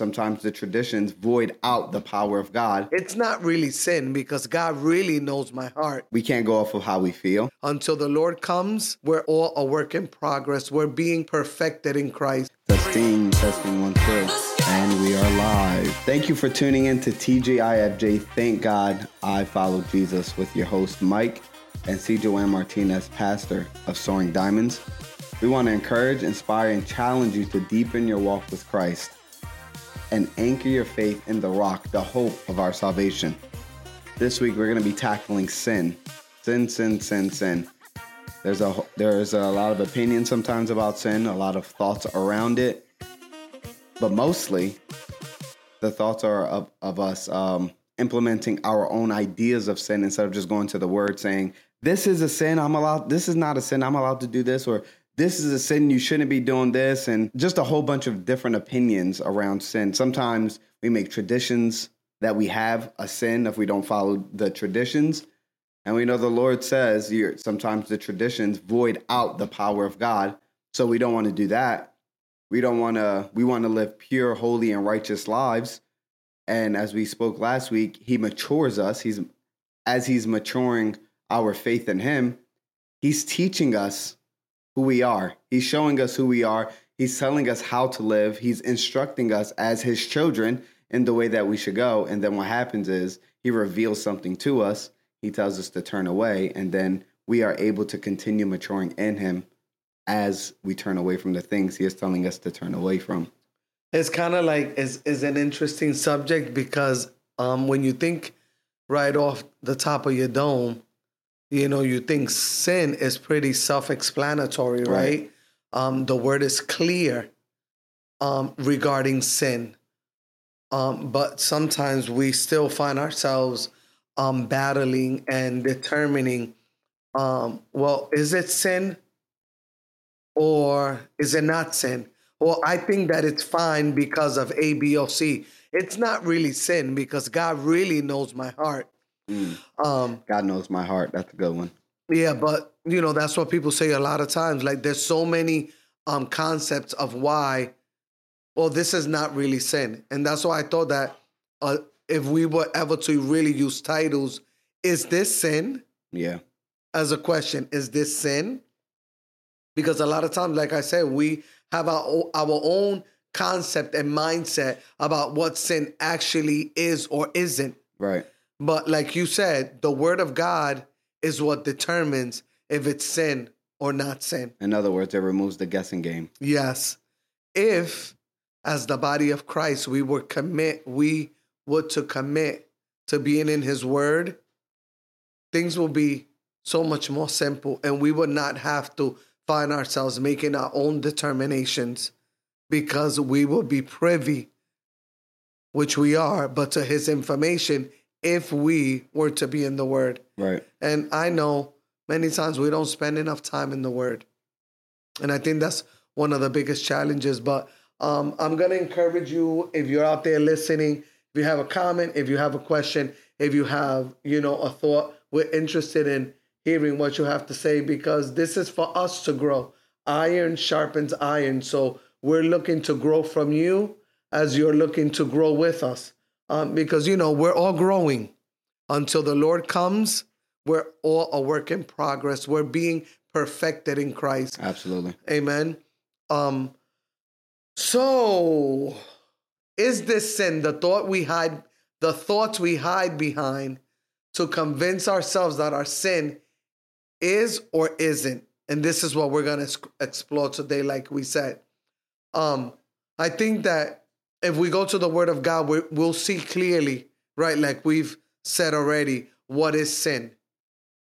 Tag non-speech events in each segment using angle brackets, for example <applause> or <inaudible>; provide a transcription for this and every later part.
sometimes the traditions void out the power of God. It's not really sin because God really knows my heart. We can't go off of how we feel. Until the Lord comes, we're all a work in progress. We're being perfected in Christ. Testing, testing one, two. And we are live. Thank you for tuning in to TGIFJ. Thank God I follow Jesus with your host, Mike, and C. Joanne Martinez, pastor of Soaring Diamonds. We want to encourage, inspire, and challenge you to deepen your walk with Christ and anchor your faith in the rock, the hope of our salvation. This week, we're going to be tackling sin. Sin, sin, sin, sin. There's a there's a lot of opinions sometimes about sin, a lot of thoughts around it, but mostly the thoughts are of, of us um, implementing our own ideas of sin instead of just going to the word saying this is a sin i'm allowed this is not a sin i'm allowed to do this or this is a sin you shouldn't be doing this and just a whole bunch of different opinions around sin. Sometimes we make traditions that we have a sin if we don't follow the traditions. And we know the lord says sometimes the traditions void out the power of god. So we don't want to do that. We don't want to we want to live pure holy and righteous lives. And as we spoke last week he matures us. He's as he's maturing our faith in him he's teaching us who we are. He's showing us who we are. He's telling us how to live. He's instructing us as his children in the way that we should go. And then what happens is he reveals something to us. He tells us to turn away and then we are able to continue maturing in him as we turn away from the things he is telling us to turn away from. It's kind of like is is an interesting subject because um, when you think right off the top of your dome, you know, you think sin is pretty self-explanatory, right? right? Um, the word is clear um, regarding sin, um, but sometimes we still find ourselves um, battling and determining, um, well, is it sin? or is it not sin? Well, I think that it's fine because of A, B, or C. It's not really sin because God really knows my heart. Mm. Um, God knows my heart. That's a good one. Yeah, but you know that's what people say a lot of times. Like there's so many um, concepts of why. Well, this is not really sin, and that's why I thought that uh, if we were ever to really use titles, is this sin? Yeah. As a question, is this sin? because a lot of times, like I said, we have our our own concept and mindset about what sin actually is or isn't. Right. But like you said, the word of God is what determines if it's sin or not sin. In other words, it removes the guessing game. Yes. If as the body of Christ we were commit we were to commit to being in his word, things will be so much more simple and we would not have to find ourselves making our own determinations because we will be privy, which we are, but to his information if we were to be in the word. Right. And I know many times we don't spend enough time in the word. And I think that's one of the biggest challenges. But um, I'm going to encourage you, if you're out there listening, if you have a comment, if you have a question, if you have, you know, a thought, we're interested in hearing what you have to say because this is for us to grow. Iron sharpens iron. So we're looking to grow from you as you're looking to grow with us. Um, because, you know, we're all growing until the Lord comes. We're all a work in progress. We're being perfected in Christ. Absolutely. Amen. Um, so is this sin the thought we hide, the thoughts we hide behind to convince ourselves that our sin is or isn't. And this is what we're going to explore today, like we said. Um, I think that if we go to the Word of God, we, we'll see clearly, right? Like we've said already, what is sin.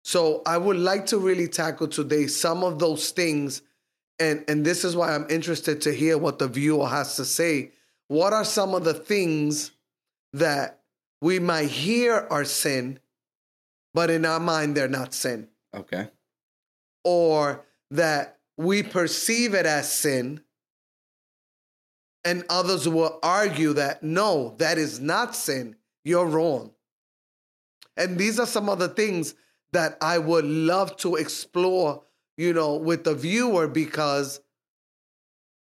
So I would like to really tackle today some of those things. And, and this is why I'm interested to hear what the viewer has to say. What are some of the things that we might hear are sin, but in our mind, they're not sin? Okay. Or that we perceive it as sin, and others will argue that no, that is not sin. You're wrong. And these are some of the things that I would love to explore, you know, with the viewer because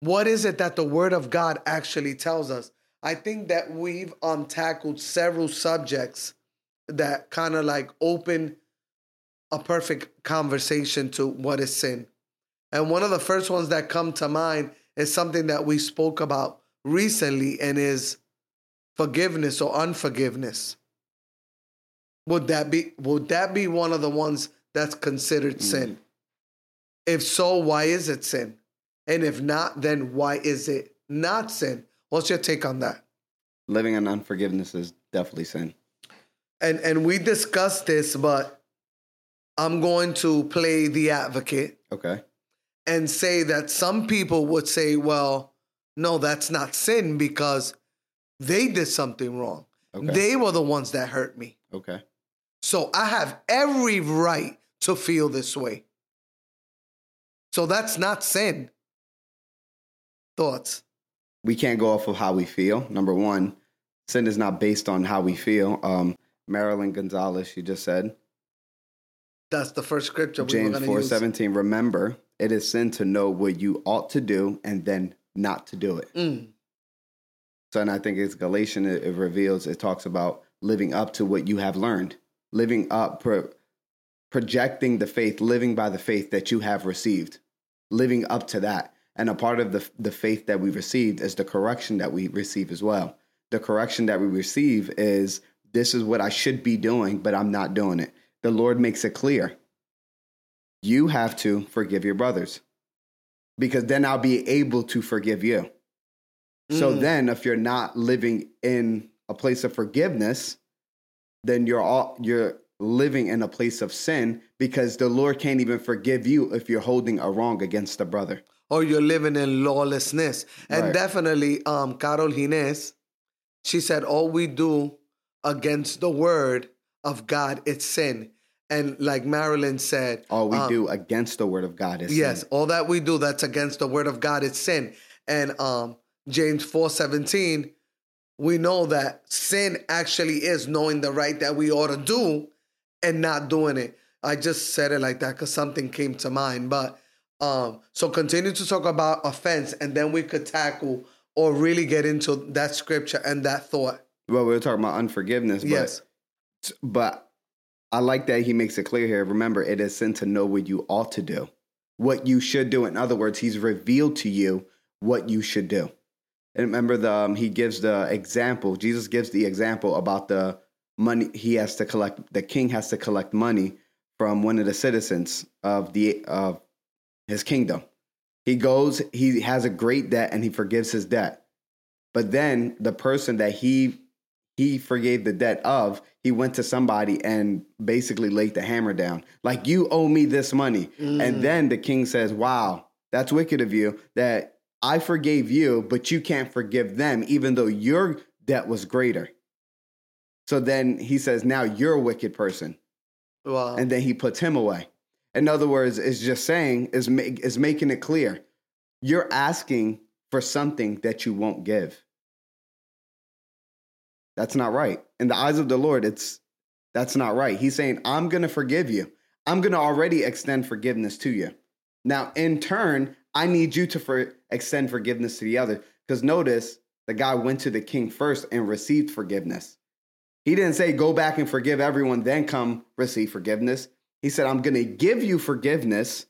what is it that the word of God actually tells us? I think that we've um tackled several subjects that kind of like open a perfect conversation to what is sin. And one of the first ones that come to mind is something that we spoke about recently and is forgiveness or unforgiveness. Would that be would that be one of the ones that's considered mm-hmm. sin? If so, why is it sin? And if not, then why is it not sin? What's your take on that? Living in unforgiveness is definitely sin. And and we discussed this, but I'm going to play the advocate. Okay. And say that some people would say, well, no, that's not sin because they did something wrong. Okay. They were the ones that hurt me. Okay. So I have every right to feel this way. So that's not sin. Thoughts? We can't go off of how we feel. Number one, sin is not based on how we feel. Um, Marilyn Gonzalez, she just said. That's the first scripture. James four seventeen. Remember, it is sin to know what you ought to do and then not to do it. Mm. So, and I think it's Galatian. It, it, reveals. It talks about living up to what you have learned, living up, pro, projecting the faith, living by the faith that you have received, living up to that. And a part of the the faith that we received is the correction that we receive as well. The correction that we receive is this is what I should be doing, but I'm not doing it. The Lord makes it clear. You have to forgive your brothers because then I'll be able to forgive you. Mm. So then if you're not living in a place of forgiveness, then you're all you're living in a place of sin because the Lord can't even forgive you if you're holding a wrong against a brother. Or you're living in lawlessness. And right. definitely um Carol Gines, she said all we do against the word of God, it's sin. And like Marilyn said, all we um, do against the word of God is yes, sin. all that we do that's against the word of God is sin. And um, James four seventeen, we know that sin actually is knowing the right that we ought to do and not doing it. I just said it like that because something came to mind. But um, so continue to talk about offense, and then we could tackle or really get into that scripture and that thought. Well, we were talking about unforgiveness, but, yes. But I like that he makes it clear here. Remember, it is sin to know what you ought to do, what you should do. In other words, he's revealed to you what you should do. And remember, the um, he gives the example. Jesus gives the example about the money he has to collect. The king has to collect money from one of the citizens of the of his kingdom. He goes, he has a great debt, and he forgives his debt. But then the person that he he forgave the debt of, he went to somebody and basically laid the hammer down. Like, you owe me this money. Mm. And then the king says, Wow, that's wicked of you that I forgave you, but you can't forgive them, even though your debt was greater. So then he says, Now you're a wicked person. Wow. And then he puts him away. In other words, is just saying, is, make, is making it clear. You're asking for something that you won't give. That's not right. In the eyes of the Lord, it's that's not right. He's saying, I'm going to forgive you. I'm going to already extend forgiveness to you. Now, in turn, I need you to for, extend forgiveness to the other. Because notice the guy went to the king first and received forgiveness. He didn't say, go back and forgive everyone, then come receive forgiveness. He said, I'm going to give you forgiveness,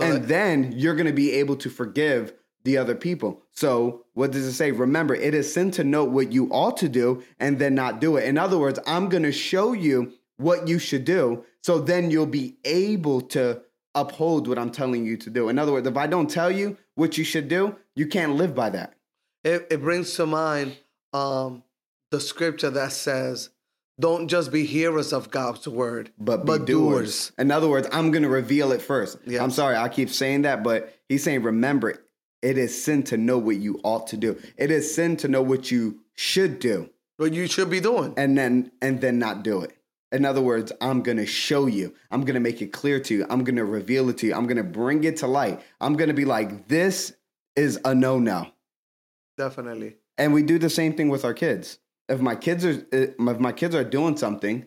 so and that- then you're going to be able to forgive the other people. So, what does it say? Remember, it is sin to know what you ought to do and then not do it. In other words, I'm going to show you what you should do. So then you'll be able to uphold what I'm telling you to do. In other words, if I don't tell you what you should do, you can't live by that. It, it brings to mind um, the scripture that says, don't just be hearers of God's word, but, but doers. doers. In other words, I'm going to reveal it first. Yes. I'm sorry, I keep saying that, but he's saying, remember, it is sin to know what you ought to do. It is sin to know what you should do. What you should be doing. And then and then not do it. In other words, I'm going to show you. I'm going to make it clear to you. I'm going to reveal it to you. I'm going to bring it to light. I'm going to be like this is a no-no. Definitely. And we do the same thing with our kids. If my kids are eh, if my kids are doing something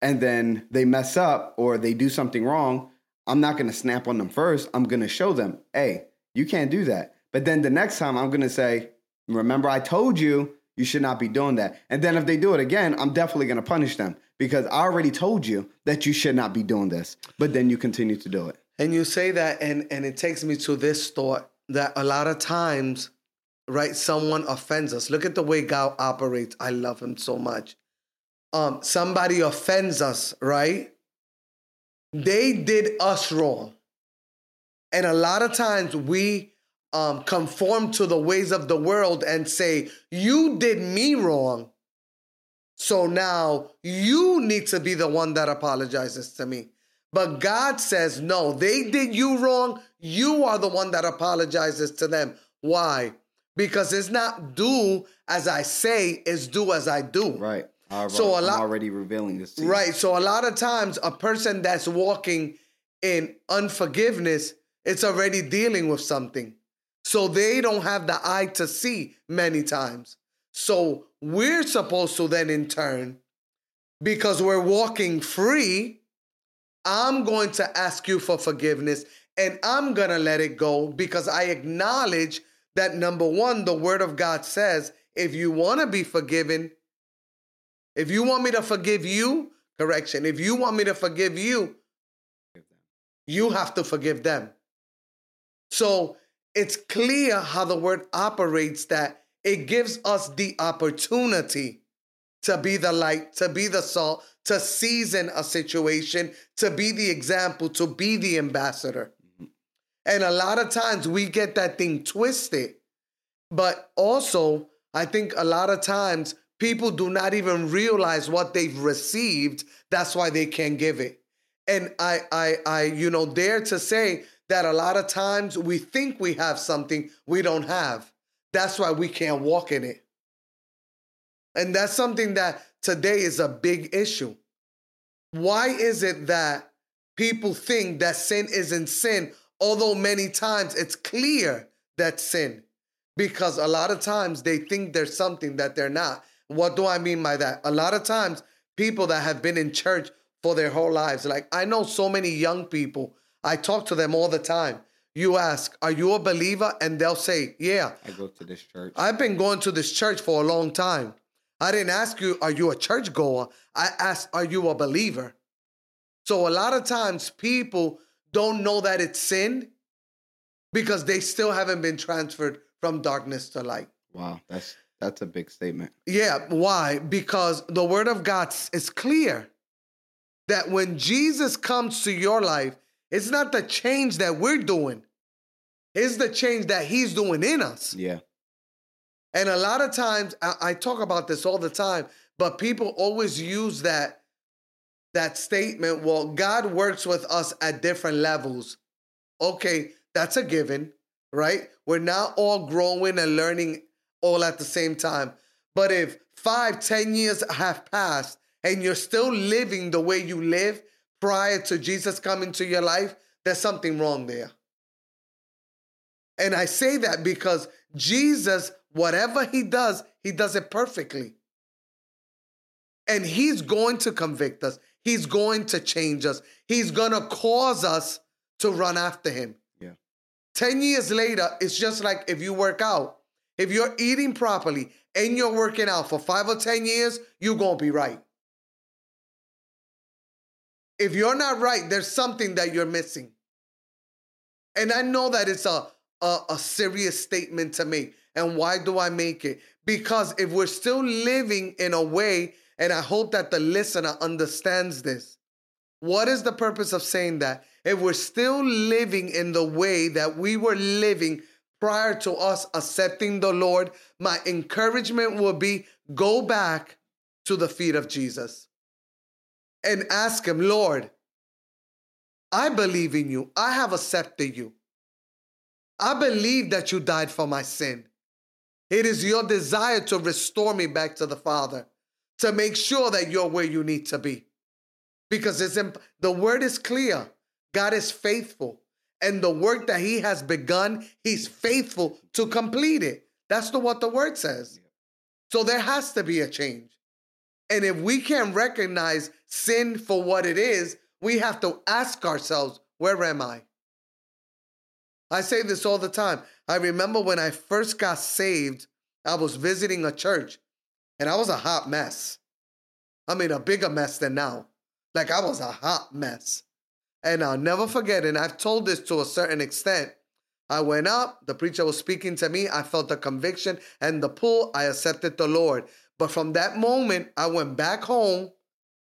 and then they mess up or they do something wrong, I'm not going to snap on them first. I'm going to show them, "Hey, you can't do that. But then the next time I'm going to say, Remember, I told you you should not be doing that. And then if they do it again, I'm definitely going to punish them because I already told you that you should not be doing this. But then you continue to do it. And you say that, and, and it takes me to this thought that a lot of times, right, someone offends us. Look at the way God operates. I love him so much. Um, somebody offends us, right? They did us wrong. And a lot of times we um, conform to the ways of the world and say, You did me wrong. So now you need to be the one that apologizes to me. But God says, No, they did you wrong. You are the one that apologizes to them. Why? Because it's not do as I say, it's do as I do. Right. so a lot, I'm already revealing this to you. Right. So a lot of times a person that's walking in unforgiveness, it's already dealing with something. So they don't have the eye to see many times. So we're supposed to then, in turn, because we're walking free, I'm going to ask you for forgiveness and I'm going to let it go because I acknowledge that number one, the word of God says, if you want to be forgiven, if you want me to forgive you, correction, if you want me to forgive you, you have to forgive them. So it's clear how the word operates that it gives us the opportunity to be the light, to be the salt, to season a situation, to be the example, to be the ambassador. Mm-hmm. And a lot of times we get that thing twisted. But also, I think a lot of times people do not even realize what they've received. That's why they can't give it. And I I I you know dare to say that a lot of times we think we have something we don't have. That's why we can't walk in it. And that's something that today is a big issue. Why is it that people think that sin isn't sin, although many times it's clear that sin? Because a lot of times they think there's something that they're not. What do I mean by that? A lot of times, people that have been in church for their whole lives, like I know so many young people I talk to them all the time. You ask, Are you a believer? And they'll say, Yeah. I go to this church. I've been going to this church for a long time. I didn't ask you, Are you a church goer? I asked, Are you a believer? So a lot of times people don't know that it's sin because they still haven't been transferred from darkness to light. Wow, that's that's a big statement. Yeah, why? Because the word of God is clear that when Jesus comes to your life, it's not the change that we're doing. It's the change that he's doing in us. Yeah. And a lot of times I, I talk about this all the time, but people always use that that statement, well, God works with us at different levels. Okay, that's a given, right? We're not all growing and learning all at the same time. But if five, ten years have passed and you're still living the way you live, prior to Jesus coming to your life, there's something wrong there. And I say that because Jesus, whatever he does, he does it perfectly. And he's going to convict us. He's going to change us. He's going to cause us to run after him. Yeah. 10 years later, it's just like if you work out. If you're eating properly and you're working out for 5 or 10 years, you're going to be right if you're not right, there's something that you're missing. And I know that it's a, a, a, serious statement to make. And why do I make it? Because if we're still living in a way, and I hope that the listener understands this, what is the purpose of saying that? If we're still living in the way that we were living prior to us accepting the Lord, my encouragement will be go back to the feet of Jesus and ask Him, Lord, I believe in you. I have accepted you. I believe that you died for my sin. It is your desire to restore me back to the Father, to make sure that you're where you need to be. Because it's imp- the word is clear. God is faithful. And the work that he has begun, he's faithful to complete it. That's the, what the word says. So there has to be a change. And if we can't recognize sin for what it is, we have to ask ourselves, where am I? I say this all the time. I remember when I first got saved, I was visiting a church and I was a hot mess. I mean, a bigger mess than now. Like I was a hot mess. And I'll never forget, and I've told this to a certain extent. I went up, the preacher was speaking to me. I felt the conviction and the pull. I accepted the Lord. But from that moment, I went back home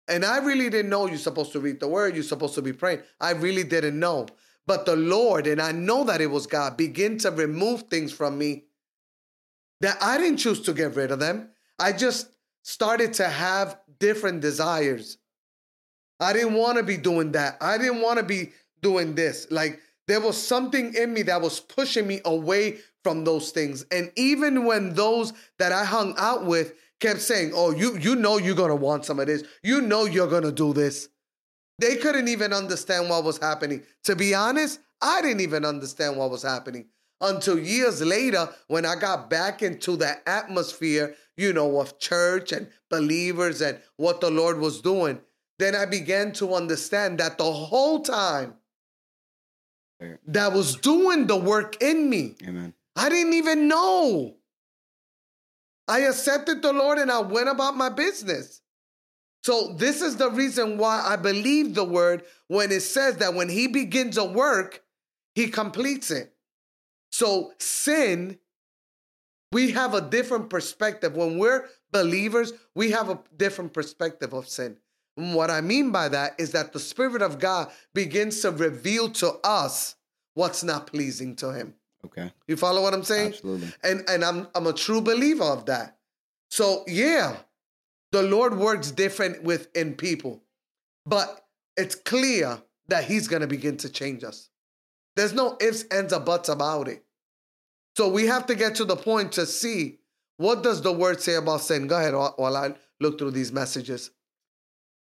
and I really didn't know you're supposed to read the word, you're supposed to be praying. I really didn't know. But the Lord, and I know that it was God, began to remove things from me that I didn't choose to get rid of them. I just started to have different desires. I didn't want to be doing that. I didn't want to be doing this. Like there was something in me that was pushing me away from those things. And even when those that I hung out with kept saying, "Oh, you you know you're going to want some of this. You know you're going to do this." They couldn't even understand what was happening. To be honest, I didn't even understand what was happening until years later when I got back into the atmosphere, you know, of church and believers and what the Lord was doing. Then I began to understand that the whole time that was doing the work in me. Amen. I didn't even know. I accepted the Lord and I went about my business. So, this is the reason why I believe the word when it says that when he begins a work, he completes it. So, sin, we have a different perspective. When we're believers, we have a different perspective of sin. And what I mean by that is that the Spirit of God begins to reveal to us what's not pleasing to Him. Okay. You follow what I'm saying? Absolutely. And and I'm I'm a true believer of that. So yeah, the Lord works different within people. But it's clear that He's gonna begin to change us. There's no ifs, ands, or buts about it. So we have to get to the point to see what does the word say about sin. Go ahead while I look through these messages.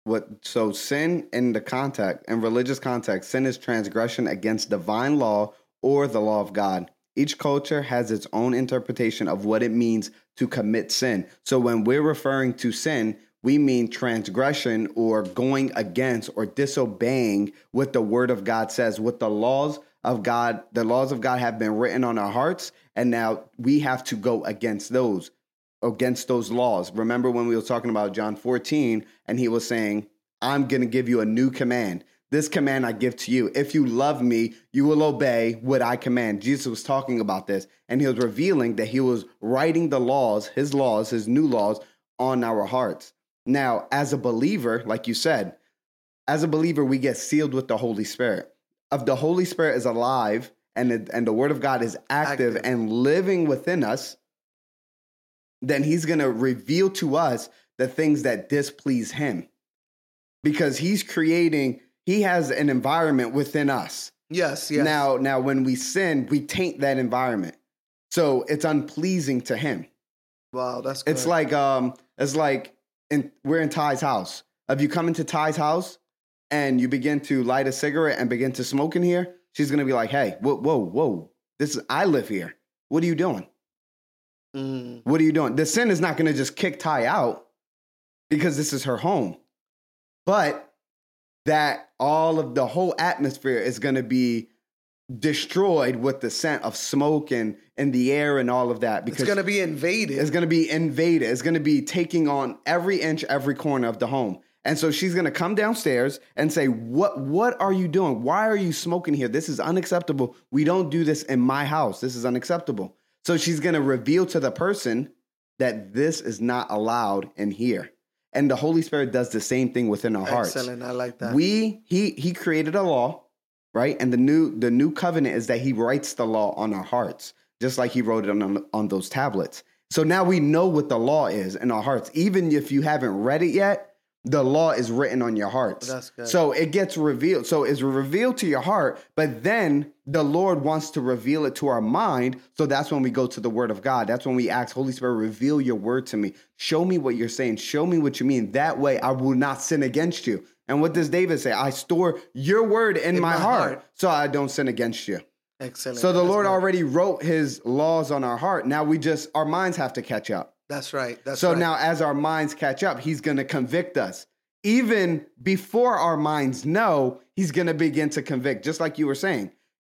What so sin in the context in religious context, sin is transgression against divine law or the law of God. Each culture has its own interpretation of what it means to commit sin. So when we're referring to sin, we mean transgression or going against or disobeying what the word of God says, what the laws of God, the laws of God have been written on our hearts, and now we have to go against those, against those laws. Remember when we were talking about John 14 and he was saying, I'm going to give you a new command. This command I give to you. If you love me, you will obey what I command. Jesus was talking about this, and he was revealing that he was writing the laws, his laws, his new laws on our hearts. Now, as a believer, like you said, as a believer, we get sealed with the Holy Spirit. If the Holy Spirit is alive and the, and the Word of God is active, active. and living within us, then He's going to reveal to us the things that displease Him, because He's creating he has an environment within us. Yes, yes. Now, now when we sin, we taint that environment. So it's unpleasing to him. Wow, that's good. It's like um it's like in we're in Ty's house. If you come into Ty's house and you begin to light a cigarette and begin to smoke in here, she's gonna be like, "Hey, whoa, whoa, whoa! This is I live here. What are you doing? Mm. What are you doing?" The sin is not gonna just kick Ty out because this is her home, but that all of the whole atmosphere is going to be destroyed with the scent of smoke and in the air and all of that because it's going to be invaded. It's going to be invaded. It's going to be taking on every inch, every corner of the home. And so she's going to come downstairs and say, "What what are you doing? Why are you smoking here? This is unacceptable. We don't do this in my house. This is unacceptable." So she's going to reveal to the person that this is not allowed in here and the Holy Spirit does the same thing within our hearts. Excellent, I like that. We he he created a law, right? And the new the new covenant is that he writes the law on our hearts, just like he wrote it on on those tablets. So now we know what the law is in our hearts. Even if you haven't read it yet, the law is written on your hearts. That's good. So it gets revealed. So it's revealed to your heart, but then the Lord wants to reveal it to our mind. So that's when we go to the word of God. That's when we ask, Holy Spirit, reveal your word to me. Show me what you're saying. Show me what you mean. That way I will not sin against you. And what does David say? I store your word in, in my, my heart, heart, so I don't sin against you. Excellent. So the Lord already wrote his laws on our heart. Now we just, our minds have to catch up. That's right. That's so right. now, as our minds catch up, He's going to convict us. Even before our minds know, He's going to begin to convict. Just like you were saying,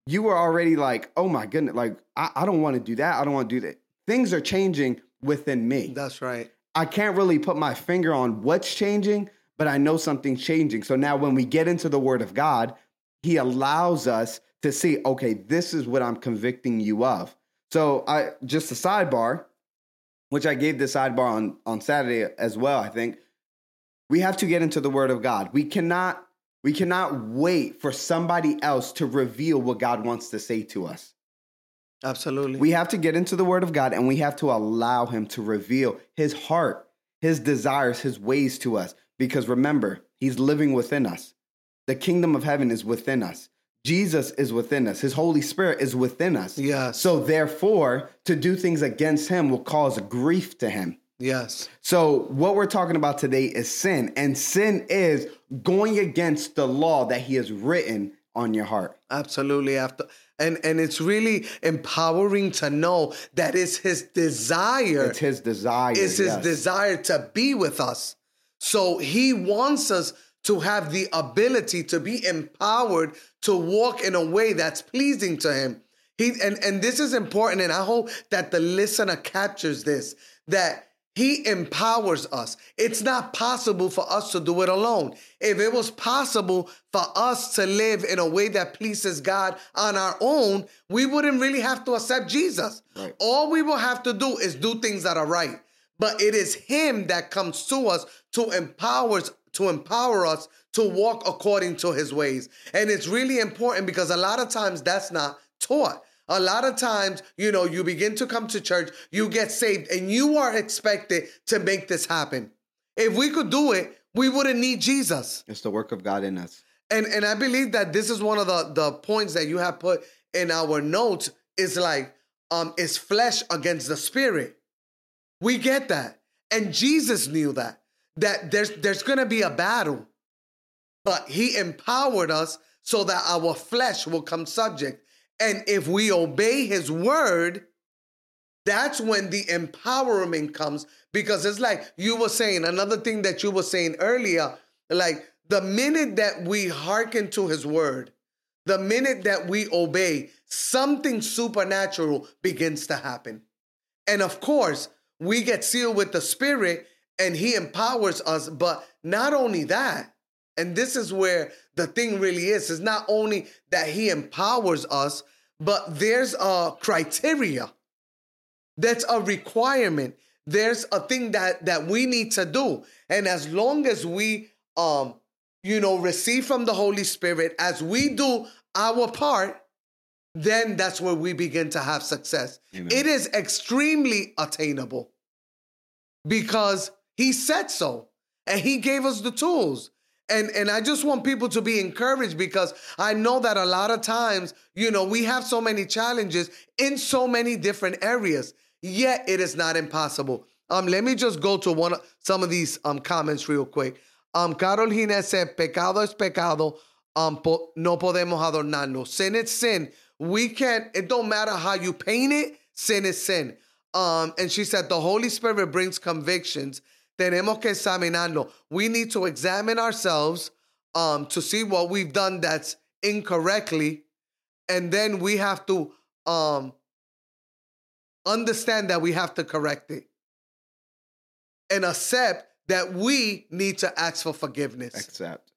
you were already like, "Oh my goodness! Like I, I don't want to do that. I don't want to do that." things are changing within me. That's right. I can't really put my finger on what's changing, but I know something's changing. So now when we get into the word of God, he allows us to see, okay, this is what I'm convicting you of. So I just a sidebar, which I gave the sidebar on on Saturday as well, I think. We have to get into the word of God. We cannot we cannot wait for somebody else to reveal what God wants to say to us. Absolutely. We have to get into the Word of God and we have to allow Him to reveal His heart, His desires, His ways to us. Because remember, He's living within us. The kingdom of heaven is within us. Jesus is within us. His Holy Spirit is within us. Yes. So therefore, to do things against Him will cause grief to Him. yes. So, what we're talking about today is sin, and sin is going against the law that He has written on your heart. Absolutely. After and and it's really empowering to know that it's his desire. It's His desire. It's his yes. desire to be with us. So he wants us to have the ability to be empowered to walk in a way that's pleasing to him. He and, and this is important, and I hope that the listener captures this that he empowers us. It's not possible for us to do it alone. If it was possible for us to live in a way that pleases God on our own, we wouldn't really have to accept Jesus. Right. All we will have to do is do things that are right. But it is him that comes to us to empower to empower us to walk according to his ways. And it's really important because a lot of times that's not taught. A lot of times, you know, you begin to come to church, you get saved, and you are expected to make this happen. If we could do it, we wouldn't need Jesus. It's the work of God in us. And and I believe that this is one of the the points that you have put in our notes is like um is flesh against the spirit. We get that. And Jesus knew that that there's there's to be a battle. But he empowered us so that our flesh will come subject. And if we obey his word, that's when the empowerment comes because it's like you were saying another thing that you were saying earlier like the minute that we hearken to his word the minute that we obey something supernatural begins to happen and of course we get sealed with the spirit and he empowers us but not only that and this is where the thing really is is not only that he empowers us but there's a criteria. That's a requirement. There's a thing that that we need to do. And as long as we um you know receive from the holy spirit as we do our part then that's where we begin to have success. Amen. it is extremely attainable because he said so and he gave us the tools and and I just want people to be encouraged because I know that a lot of times, you know, we have so many challenges in so many different areas. Yet it is not impossible. Um, let me just go to one some of these um comments real quick. Um, Carol Gines said, "Pecado es pecado. Um, po- no podemos adornarnos. Sin is sin. We can't. It don't matter how you paint it. Sin is sin." Um, and she said, "The Holy Spirit brings convictions." Tenemos que examinarlo. We need to examine ourselves um, to see what we've done that's incorrectly, and then we have to um, understand that we have to correct it and accept that we need to ask for forgiveness Accept.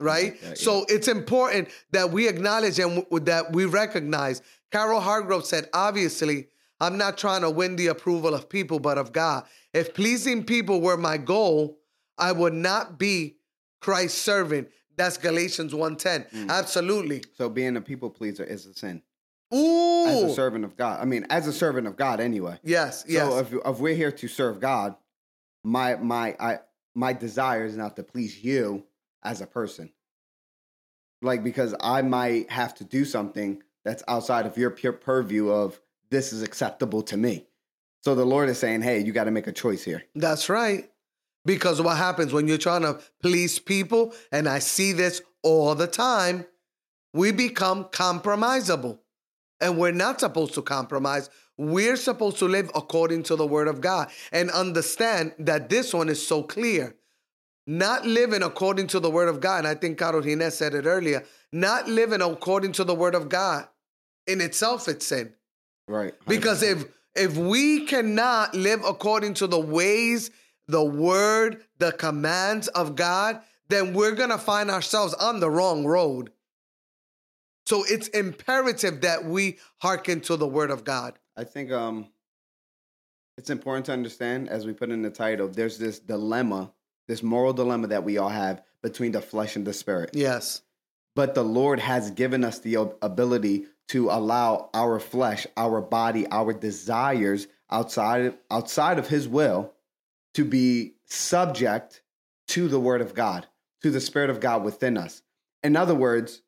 right? like that, yeah. So it's important that we acknowledge and w- that we recognize. Carol Hargrove said, obviously, I'm not trying to win the approval of people, but of God. If pleasing people were my goal, I would not be Christ's servant. That's Galatians 1:10. Mm. Absolutely. So being a people pleaser is a sin. Ooh. As a servant of God. I mean, as a servant of God anyway. yes, yes. So if, if we're here to serve God, my my I my desire is not to please you as a person. Like because I might have to do something that's outside of your pure purview of this is acceptable to me. So the Lord is saying, "Hey, you got to make a choice here." That's right. Because what happens when you're trying to please people, and I see this all the time, we become compromisable. And we're not supposed to compromise. We're supposed to live according to the word of God and understand that this one is so clear. Not living according to the word of God. And I think Carol Gines said it earlier. Not living according to the word of God in itself, it's sin. Right. Because 100%. if If we cannot live according to the ways, the word, the commands of God, then we're going to find ourselves on the wrong road. So it's imperative that we hearken to the word of God. I think um, it's important to understand, as we put in the title, there's this dilemma, this moral dilemma that we all have between the flesh and the spirit. Yes. But the Lord has given us the ability to allow our flesh, our body, our desires outside of, outside of his will to be subject to the word of God, to the spirit of God within us. In other words,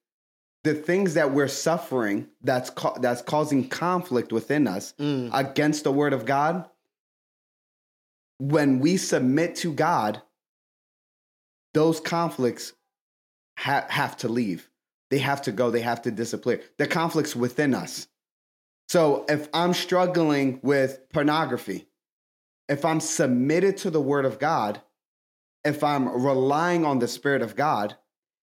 the things that we're suffering that's ca- that's causing conflict within us Mm. against the word of God when we submit to God those conflicts ha- have to leave they have to go they have to disappear the conflicts within us so if i'm struggling with pornography if i'm submitted to the word of god if i'm relying on the spirit of god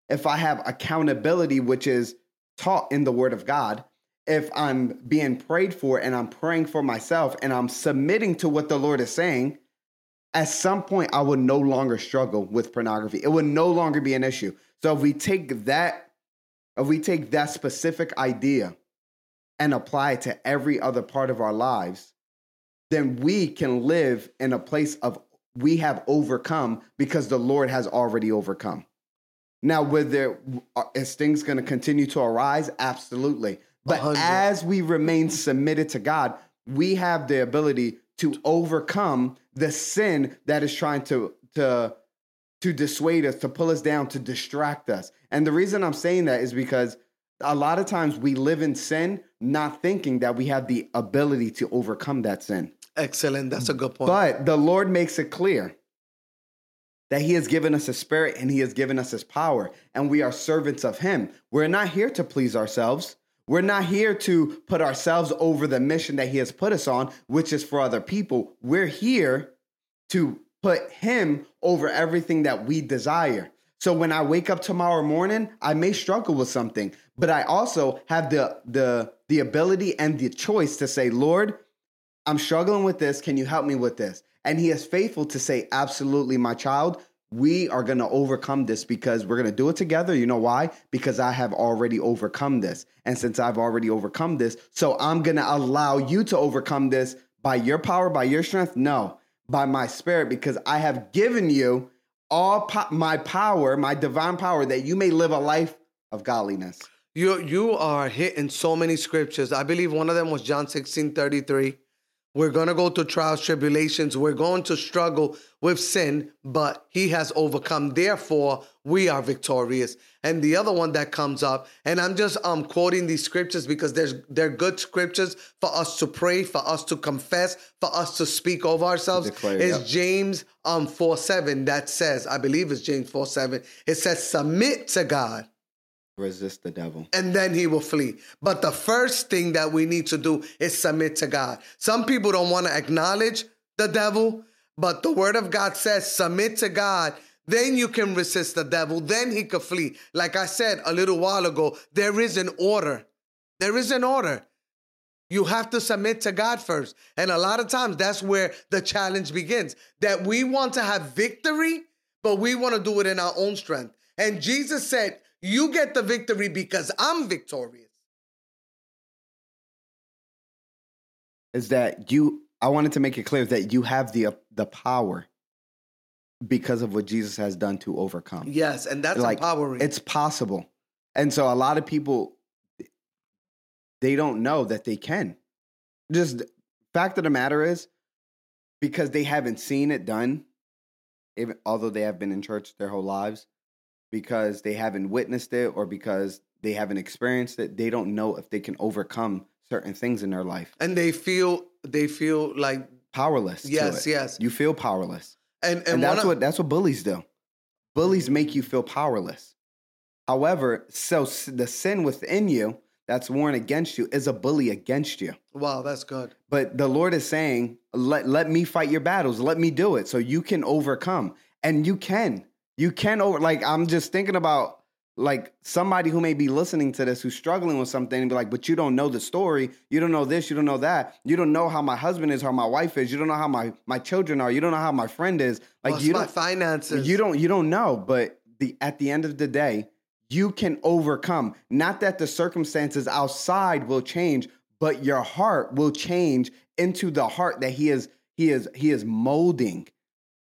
if I have accountability, which is taught in the Word of God, if I'm being prayed for and I'm praying for myself and I'm submitting to what the Lord is saying, at some point I will no longer struggle with pornography. It will no longer be an issue. So if we take that, if we take that specific idea and apply it to every other part of our lives, then we can live in a place of we have overcome because the Lord has already overcome. Now, whether uh, is things going to continue to arise? Absolutely. But 100. as we remain submitted to God, we have the ability to overcome the sin that is trying to to to dissuade us, to pull us down, to distract us. And the reason I'm saying that is because a lot of times we live in sin, not thinking that we have the ability to overcome that sin. Excellent. That's a good point. But the Lord makes it clear that He has given us a spirit and He has given us His power, and we are servants of Him. We're not here to please ourselves. We're not here to put ourselves over the mission that He has put us on, which is for other people. We're here to put Him over everything that we desire. So when I wake up tomorrow morning, I may struggle with something, but I also have the the the ability and the choice to say, Lord, I'm struggling with this. Can you help me with this? And he is faithful to say, Absolutely, my child, we are going to overcome this because we're going to do it together. You know why? Because I have already overcome this. And since I've already overcome this, so I'm going to allow you to overcome this by your power, by your strength? No, by my spirit, because I have given you all po- my power, my divine power, that you may live a life of godliness. You you are hitting so many scriptures. I believe one of them was John 16, 33. We're gonna go through trials, tribulations. We're going to struggle with sin, but he has overcome. Therefore, we are victorious. And the other one that comes up, and I'm just um quoting these scriptures because there's they're good scriptures for us to pray, for us to confess, for us to speak over ourselves. declare, is yep. James um 4 7 that says, I believe it's James 4 7. It says, submit to God Resist the devil. and then he will flee. But the first thing that we need to do is submit to God. Some people don't want to acknowledge the devil, but the word of God says, submit to God. Then you can resist the devil. Then he could flee. Like I said a little while ago, there is an order. There is an order. You have to submit to God first. And a lot of times that's where the challenge begins that we want to have victory, but we want to do it in our own strength. And Jesus said, You get the victory because I'm victorious. is that you I wanted to make it clear that you have the the power because of what Jesus has done to overcome. Yes, and that's like empowering. it's possible. And so a lot of people they don't know that they can. Just fact of the matter is because they haven't seen it done even although they have been in church their whole lives because they haven't witnessed it or because they haven't experienced it, they don't know if they can overcome certain things in their life. and they feel they feel like Powerless. yes, yes. You feel powerless. And and, and that's of- what that's what bullies do. Bullies make you feel powerless. However, so the sin within you that's warned against you is a bully against you. wow, that's good. But the Lord is saying, "Let let me fight your battles. Let me do it, so you can overcome, and you can. You can over. Like I'm just thinking about like somebody who may be listening to this who's struggling with something and be like, but you don't know the story. You don't know this. You don't know that. You don't know how my husband is, how my wife is. You don't know how my my children are. You don't know how my friend is. Like What's you my don't finances. you don't you don't know. But the at the end of the day, you can overcome. Not that the circumstances outside will change, but your heart will change into the heart that he is he is he is molding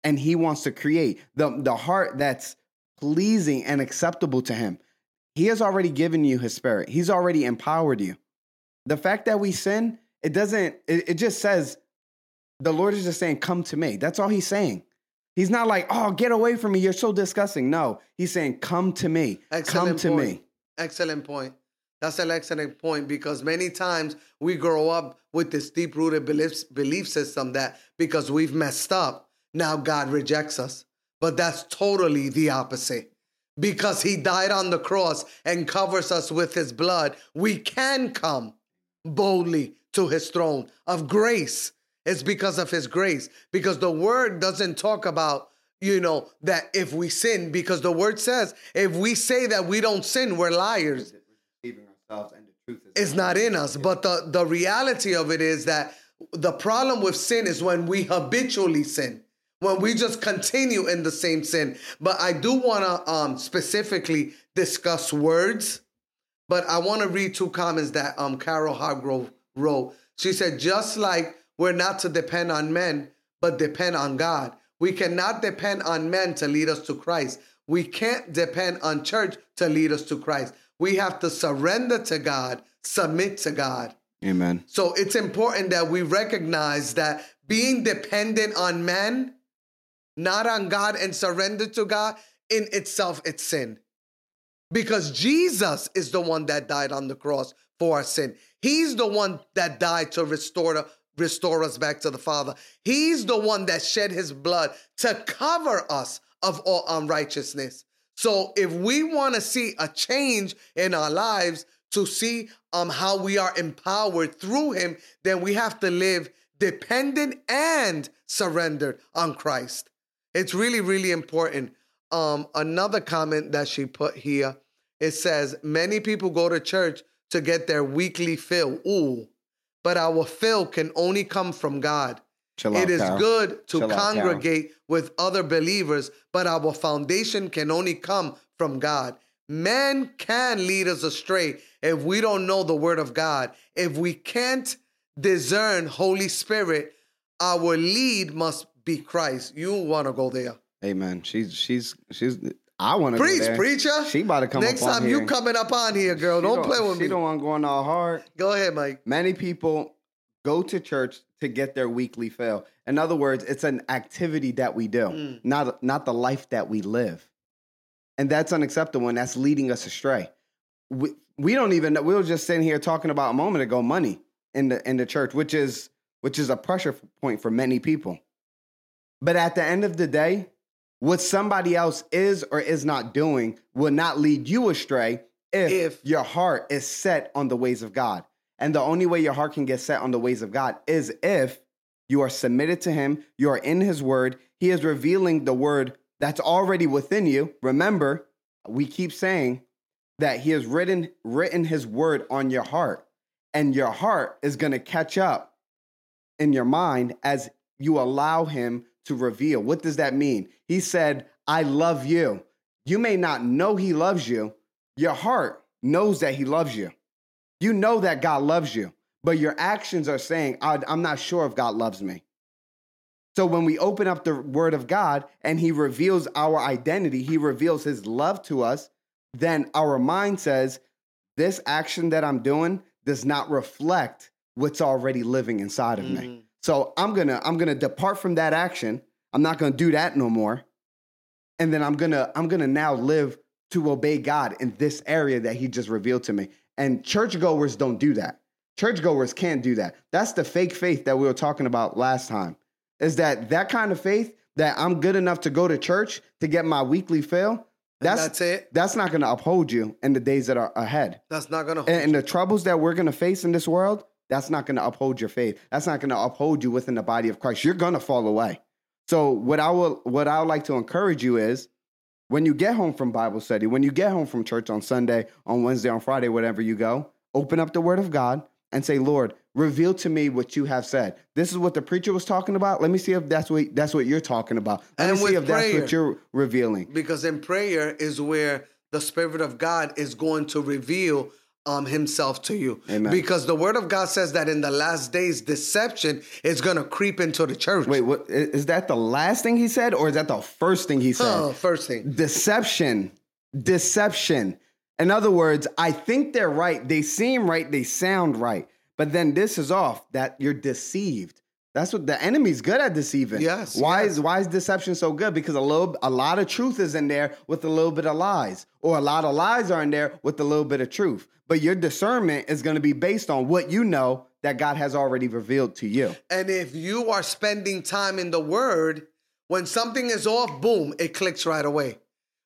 and he wants to create the the heart that's pleasing and acceptable to him. He has already given you his spirit. He's already empowered you. The fact that we sin it doesn't it, it just says the lord is just saying come to me. That's all he's saying. He's not like oh get away from me. You're so disgusting. No he's saying come to me. Excellent come Excellent to point. me Excellent point. That's an excellent point because many times we grow up with this deep rooted belief, belief system that because we've messed up, now God rejects us. But that's totally the opposite. Because he died on the cross and covers us with his blood, we can come boldly to his throne of grace. It's because of his grace. Because the word doesn't talk about, you know, that if we sin, because the word says if we say that we don't sin, we're liars. deceiving ourselves and the truth is It's not in us. But the, the reality of it is that the problem with sin is when we habitually sin. When we just continue in the same sin. But I do want to um, specifically discuss words. But I want to read two comments that um, Carol Hargrove wrote. She said, just like we're not to depend on men, but depend on God. We cannot depend on men to lead us to Christ. We can't depend on church to lead us to Christ. We have to surrender to God, submit to God. amen So it's important that we recognize that being dependent on men, not on God, and surrender to God in itself, it's sin. Because Jesus is the one that died on the cross for our sin. He's the one that died to restore restore us back to the Father. He's the one that shed his blood to cover us of all unrighteousness. So if we want to see a change in our lives, to see um how we are empowered through him, then we have to live dependent and surrendered on Christ. It's really, really important. Um, another comment that she put here, it says, many people go to church to get their weekly fill. Ooh, but our fill can only come from God. Chill out, It is Carol. good to Chill out, congregate with other believers, but our foundation can only come from God. Men can lead us astray if we don't know the word of God. If we can't discern Holy Spirit, our lead must be Christ. You want to go there. amen she's she's she's i want to Preach, preacher. she about to come Next time you coming up on here, girl. She Don't play with she me. don't want going all hard Go ahead, Mike. Many people go to church to get their weekly fill. In other words, it's an activity that we do, Mm. not not the life that we live. And that's unacceptable and that's leading us astray. We, we don't even know we were just sitting here talking about a moment ago money in the in the church, which is which is a pressure point for many people. But at the end of the day, what somebody else is or is not doing will not lead you astray if, If- your heart is set on the ways of God. And the only way your heart can get set on the ways of God is if you are submitted to Him, you are in His Word, He is revealing the Word that's already within you. Remember, we keep saying that He has written, written His Word on your heart, and your heart is going to catch up in your mind as you allow Him to reveal. What does that mean? He said, I love you. You may not know He loves you, your heart knows that He loves you. You know that God loves you, but your actions are saying, "I- I'm not sure if God loves me. So when we open up the word of God and he reveals our identity, he reveals his love to us, then our mind says, this action that I'm doing does not reflect what's already living inside of me. Mm. So I'm going to I'm going to depart from that action. I'm not going to do that no more. And then I'm going to I'm going to now live to obey God in this area that he just revealed to me. And churchgoers don't do that. Churchgoers can't do that. That's the fake faith that we were talking about last time. Is that that kind of faith that I'm good enough to go to church to get my weekly fill? That's That's it. that's not going to uphold you in the days that are ahead. That's not gonna. And, and the troubles that we're going to face in this world, that's not going to uphold your faith. That's not going to uphold you within the body of Christ. You're going to fall away. So what I will what I would like to encourage you is When you get home from Bible study, when you get home from church on Sunday, on Wednesday, on Friday, whatever you go, open up the Word of God and say, Lord, reveal to me what you have said. This is what the preacher was talking about. Let me see if that's what that's what you're talking about. Let And me see if that's what you're revealing. because in prayer is where the spirit of god is going to reveal um himself to you. Amen. because the word of god says that in the last days deception is going to creep into the church. Wait, what is that the last thing he said, or is that the first thing he said? Oh, first thing. Deception. Deception. In other words i think they're right. They seem right. They sound right. But then this is off that you're deceived that's what the enemy's good at deceiving. Yes, why yes. is why is deception so good? Because a little a lot of truth is in there with a little bit of lies or a lot of lies are in there with a little bit of truth. But your discernment is going to be based on what you know that god has already revealed to you. And if you are spending time in the word when something is off boom it clicks right away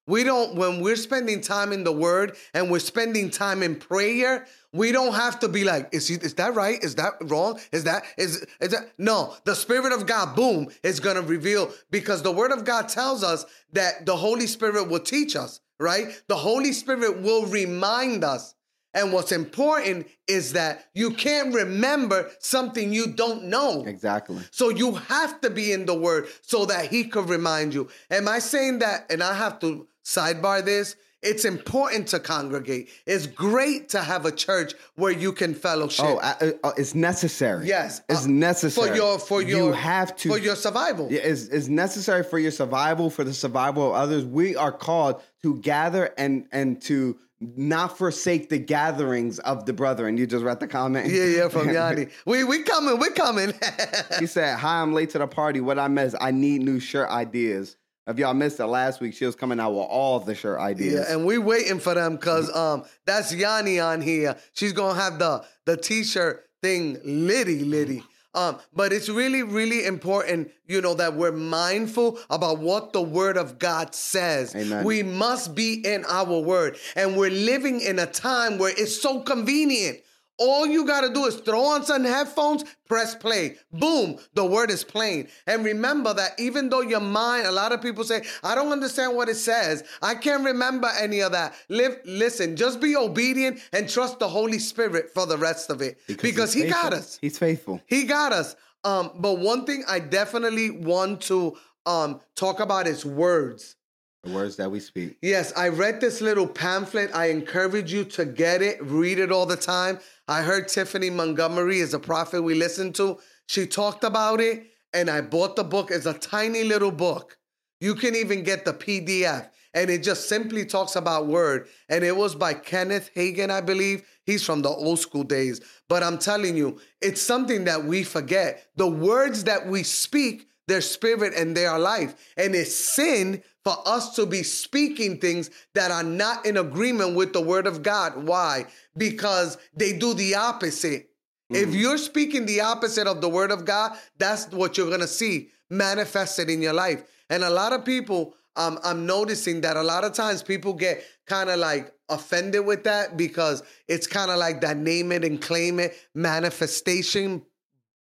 we don't when we're spending time in the word and we're spending time in prayer we don't have to be like is, he, is that right? Is that wrong? Is that is is that no the spirit of god boom is going to reveal because the word of god tells us that the holy spirit will teach us right? The holy spirit will remind us. And what's important is that you can't remember something you don't know. Exactly. So you have to be in the word so that he could remind you. Am I saying that? And I have to sidebar this. It's important to congregate. It's great to have a church where you can fellowship. oh it's necessary yes, it's uh, necessary for your for your you have to for your survival. Yeah, it's, it's necessary for your survival, for the survival of others. We are called to gather and and to not forsake the gatherings of the brethren. You just read the comment. Yeah, yeah, from <laughs> Yanni. we we coming, we coming. <laughs> he said, "Hi, I'm late to the party. What I missed? I need new shirt ideas. If y'all missed it last week, she was coming out with all the shirt ideas. Yeah, and we waiting for them because um that's Yanni on here. She's gonna have the the t-shirt thing litty litty. Um, but it's really, really important, you know, that we're mindful about what the word of God says. Amen. We must be in our word. And we're living in a time where it's so convenient. All you got to do is throw on some headphones, press play. Boom, the word is playing. And remember that even though your mind, a lot of people say, I don't understand what it says. I can't remember any of that. Live, listen, just be obedient and trust the Holy Spirit for the rest of it. Because, he's he got us. He's faithful. He got us. Um, but one thing I definitely want to um talk about is words. The words that we speak. Yes, I read this little pamphlet. I encourage you to get it, read it all the time. I heard Tiffany Montgomery is a prophet we listen to. She talked about it, and I bought the book. It's a tiny little book. You can even get the PDF, and it just simply talks about word. And it was by Kenneth Hagin, I believe. He's from the old school days. But I'm telling you, it's something that we forget. The words that we speak, their spirit and their life. And it's sin for us to be speaking things that are not in agreement with the word of God. Why? Because they do the opposite. If you're speaking the opposite of the word of God, that's what you're gonna see manifested in your life. And a lot of people, um, I'm noticing that a lot of times people get kind of like offended with that because it's kind of like that name it and claim it manifestation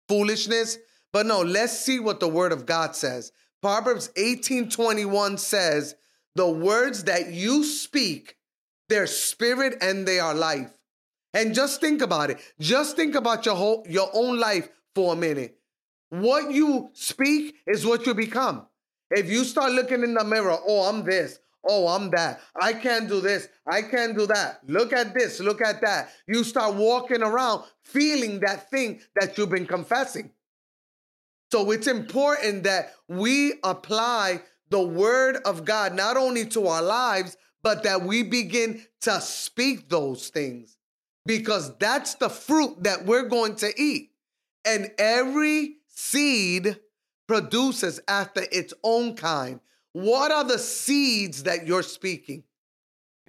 foolishness. But no, let's see what the word of God says. Proverbs 18:21 says, "The words that you speak, their spirit and they are life." And just think about it. Just think about your whole your own life for a minute. What you speak is what you become. If you start looking in the mirror, oh, I'm this, oh, I'm that, I can't do this, I can't do that, look at this, look at that. You start walking around feeling that thing that you've been confessing. So it's important that we apply the word of God not only to our lives, but that we begin to speak those things because that's the fruit that we're going to eat. And every seed produces after its own kind. What are the seeds that you're speaking?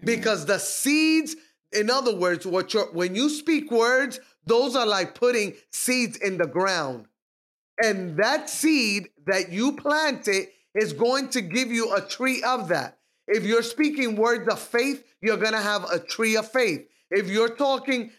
Because the seeds, in other words, what you're, when you speak words, those are like putting seeds in the ground. And that seed that you planted is going to give you a tree of that. If you're speaking words of faith, you're going to have a tree of faith. If you're talking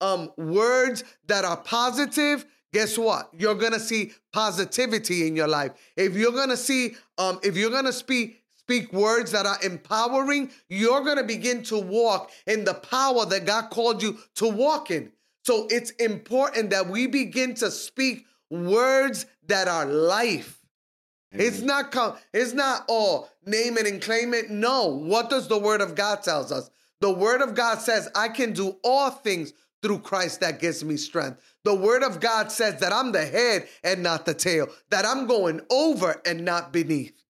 um, words that are positive, guess what? You're going to see positivity in your life. If you're going to see, um, if you're going to speak, speak words that are empowering, you're to begin to walk in the power that God called you to walk in. So it's important that we begin to speak words that are life. Amen. It's not come, it's not oh, name it and claim it. No. What does the word of God tells us? The word of God says, I can do all things through Christ that gives me strength. The word of God says that I'm the head and not the tail, that I'm going over and not beneath.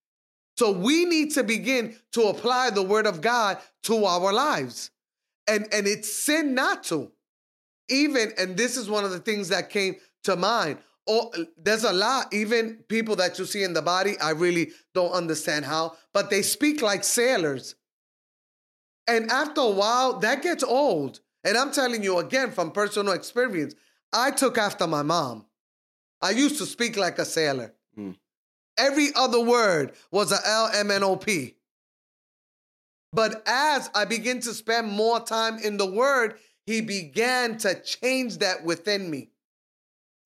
So we need to begin to apply the word of God to our lives. And, and it's sin not to. Even, and this is one of the things that came to mind. Oh, there's a lot, even people that you see in the body, I really don't understand how, but they speak like sailors. And after a while, that gets old. And I'm telling you again from personal experience, I took after my mom. I used to speak like a sailor. Mm. Every other word was a L M N O P. But as I begin to spend more time in the word, he began to change that within me.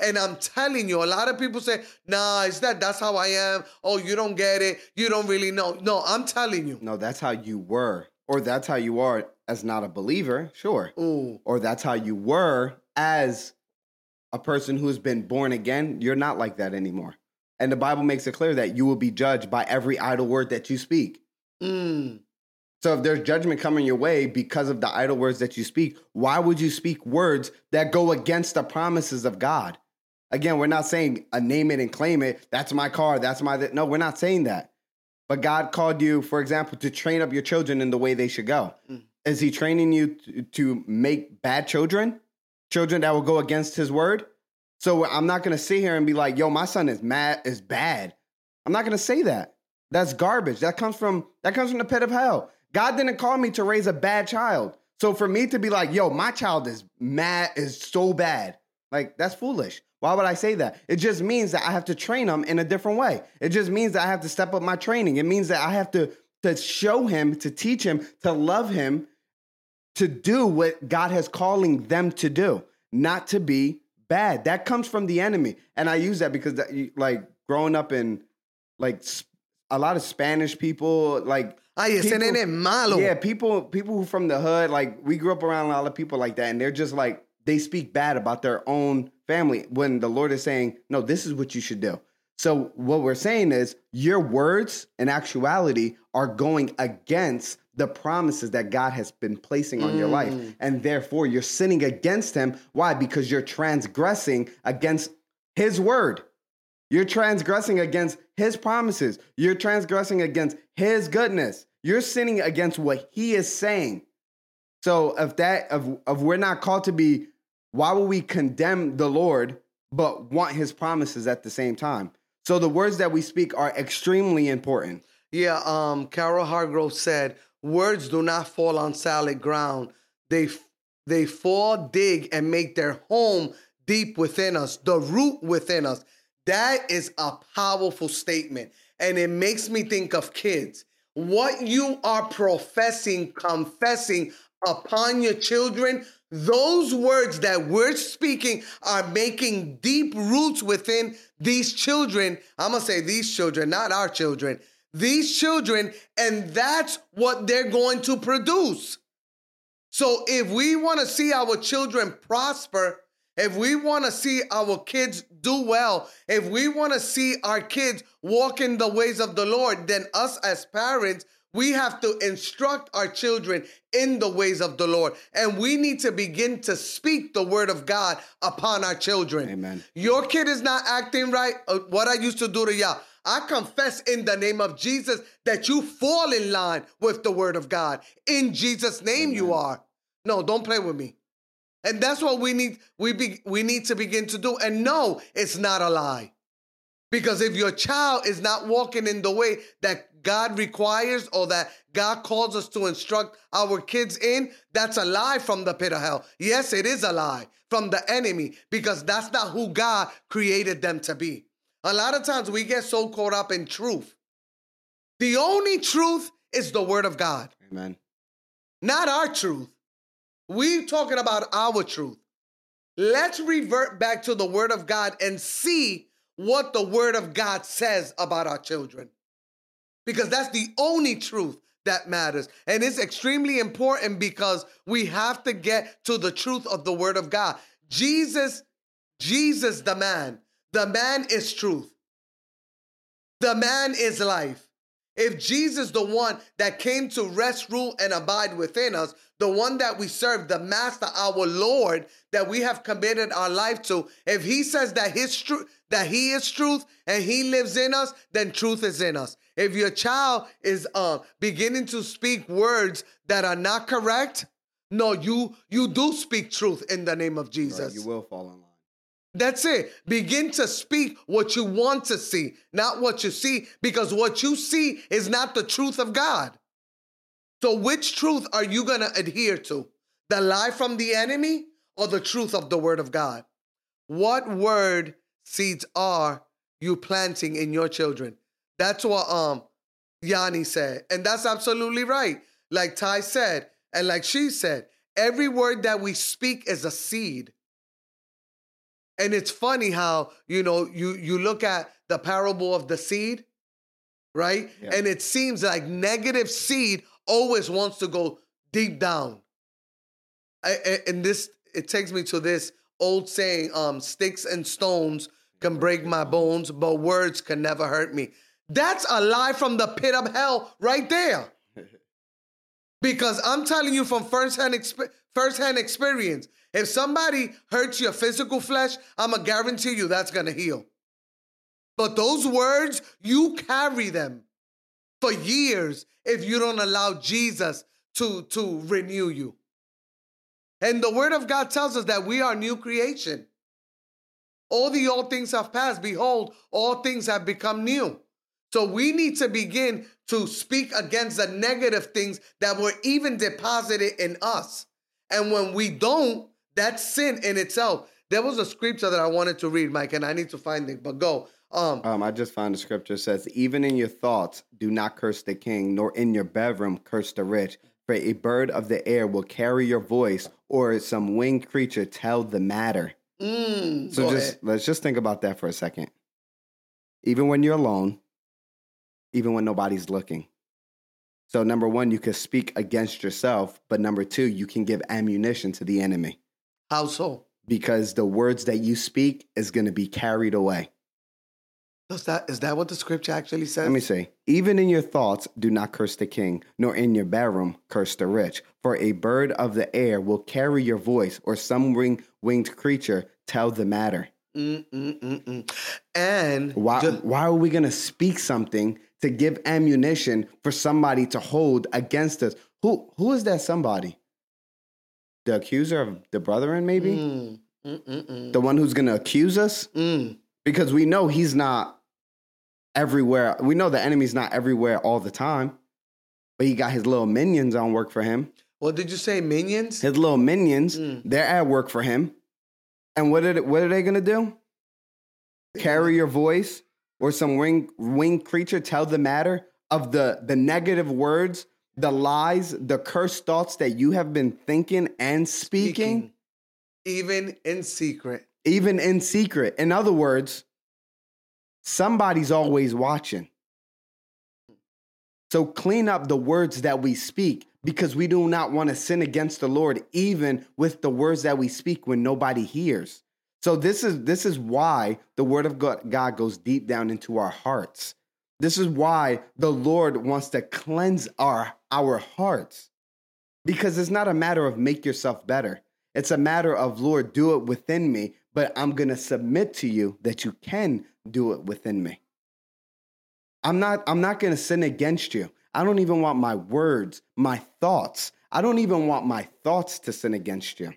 And I'm telling you, a lot of people say, nah, is that that's how I am? Oh, you don't get it. You don't really know. No, I'm telling you. No, that's how you were. Or that's how you are as not a believer, sure. Ooh. Or that's how you were as a person who's been born again. You're not like that anymore. And the Bible makes it clear that you will be judged by every idle word that you speak. Mm. So if there's judgment coming your way because of the idle words that you speak, why would you speak words that go against the promises of God? Again, we're not saying a name it and claim it. That's my car. That's my. Th-. No, we're not saying that. But God called you, for example, to train up your children in the way they should go. Mm. Is He training you to, to make bad children, children that will go against His word? So I'm not going to sit here and be like, "Yo, my son is mad, is bad." I'm not going to say that. That's garbage. That comes from that comes from the pit of hell. God didn't call me to raise a bad child. So for me to be like, "Yo, my child is mad, is so bad," like that's foolish. Why would I say that? It just means that I have to train them in a different way. It just means that I have to step up my training. It means that I have to to show him, to teach him, to love him, to do what God has calling them to do, not to be bad. That comes from the enemy. And I use that because that, like growing up in like a lot of Spanish people, like Ay, ese nene malo. Yeah, people people who from the hood, like we grew up around a lot of people like that, and they're just like they speak bad about their own family when the Lord is saying, No, this is what you should do. So what we're saying is your words in actuality are going against the promises that God has been placing on mm. your life. Mm. And therefore you're sinning against him. Why? Because you're transgressing against his word. You're transgressing against his promises. You're transgressing against his goodness. You're sinning against what he is saying. So if that if, if we're not called to be, why will we condemn the Lord but want his promises at the same time? So the words that we speak are extremely important. Yeah, um, Carol Hargrove said, words do not fall on solid ground. They they fall, dig, and make their home deep within us, the root within us. That is a powerful statement. And it makes me think of kids. What you are professing, confessing upon your children, those words that we're speaking are making deep roots within these children. I'm going to say these children, not our children. These children, and that's what they're going to produce. So if we want to see our children prosper, if we want to see our kids do well, if we want to see our kids walk in the ways of the Lord, then us as parents, we have to instruct our children in the ways of the Lord. And we need to begin to speak the word of God upon our children. Amen. Your kid is not acting right. Uh, what I used to do to y'all, I confess in the name of Jesus that you fall in line with the word of God. In Jesus' name, Amen. you are. No, don't play with me. And that's what we need we be, we need to begin to do. And no, it's not a lie. Because if your child is not walking in the way that God requires or that God calls us to instruct our kids in, that's a lie from the pit of hell. Yes, it is a lie from the enemy because that's not who God created them to be. A lot of times we get so caught up in truth. The only truth is the word of God. Amen. Not our truth. We talking about our truth. Let's revert back to the word of God and see what the word of God says about our children. because that's the only truth that matters. And it's extremely important because we have to get to the truth of the word of God. Jesus, Jesus, the man, the man is truth. The man is life. If Jesus, the one that came to rest, rule, and abide within us, the one that we serve, the Master, our Lord, that we have committed our life to, if He says that His truth, that He is truth, and He lives in us, then truth is in us. If your child is uh, beginning to speak words that are not correct, no, you you do speak truth in the name of Jesus. Right, you will fall in line. That's it. Begin to speak what you want to see, not what you see, because what you see is not the truth of God. So, which truth are you going to adhere to? The lie from the enemy or the truth of the word of God? What word seeds are you planting in your children? That's what um Yanni said. And that's absolutely right. Like Ty said, and like she said, every word that we speak is a seed. And it's funny how, you know, you you look at the parable of the seed, right? Yeah. And it seems like negative seed always wants to go deep down. I, and this it takes me to this old saying, um, sticks and stones can break my bones, but words can never hurt me. That's a lie from the pit of hell right there. Because I'm telling you from firsthand, exp- firsthand experience, if somebody hurts your physical flesh, I'm going to guarantee you that's going to heal. But those words, you carry them for years if you don't allow Jesus to, to renew you. And the word of God tells us that we are new creation. All the old things have passed. Behold, all things have become new. So we need to begin to speak against the negative things that were even deposited in us. And when we don't, that's sin in itself. There was a scripture that I wanted to read, Mike, and I need to find it, but go. Um, um, I just found the scripture says, even in your thoughts, do not curse the king, nor in your bedroom curse the rich. For a bird of the air will carry your voice, or some winged creature tell the matter. Mm, so just ahead. let's just think about that for a second. Even when you're alone, even when nobody's looking. So, number one, you can speak against yourself, but number two, you can give ammunition to the enemy. How so? Because the words that you speak is going to be carried away. Does that is that what the scripture actually says? Let me say, even in your thoughts, do not curse the king, nor in your bedroom curse the rich. For a bird of the air will carry your voice, or some wing, winged creature tell the matter. Mm-mm-mm-mm. And why, why are we going to speak something to give ammunition for somebody to hold against us. Who who is that somebody? The accuser of the brethren, maybe? Mm, the one who's gonna accuse us? Mm. Because we know he's not everywhere. We know the enemy's not everywhere all the time. But he got his little minions on work for him. What did you say, minions? His little minions, mm. they're at work for him. And what, did, what are they gonna do? Carry your voice or some winged wing creature tell the matter of the the negative words, the lies, the cursed thoughts that you have been thinking and speaking, speaking even in secret. Even in secret. In other words, somebody's always watching. So clean up the words that we speak because we do not want to sin against the Lord, even with the words that we speak when nobody hears. So this is this is why the word of God goes deep down into our hearts. This is why the Lord wants to cleanse our our hearts. Because it's not a matter of make yourself better. It's a matter of Lord, do it within me, but I'm going to submit to you that you can do it within me. I'm not I'm not going to sin against you. I don't even want my words, my thoughts. I don't even want my thoughts to sin against you.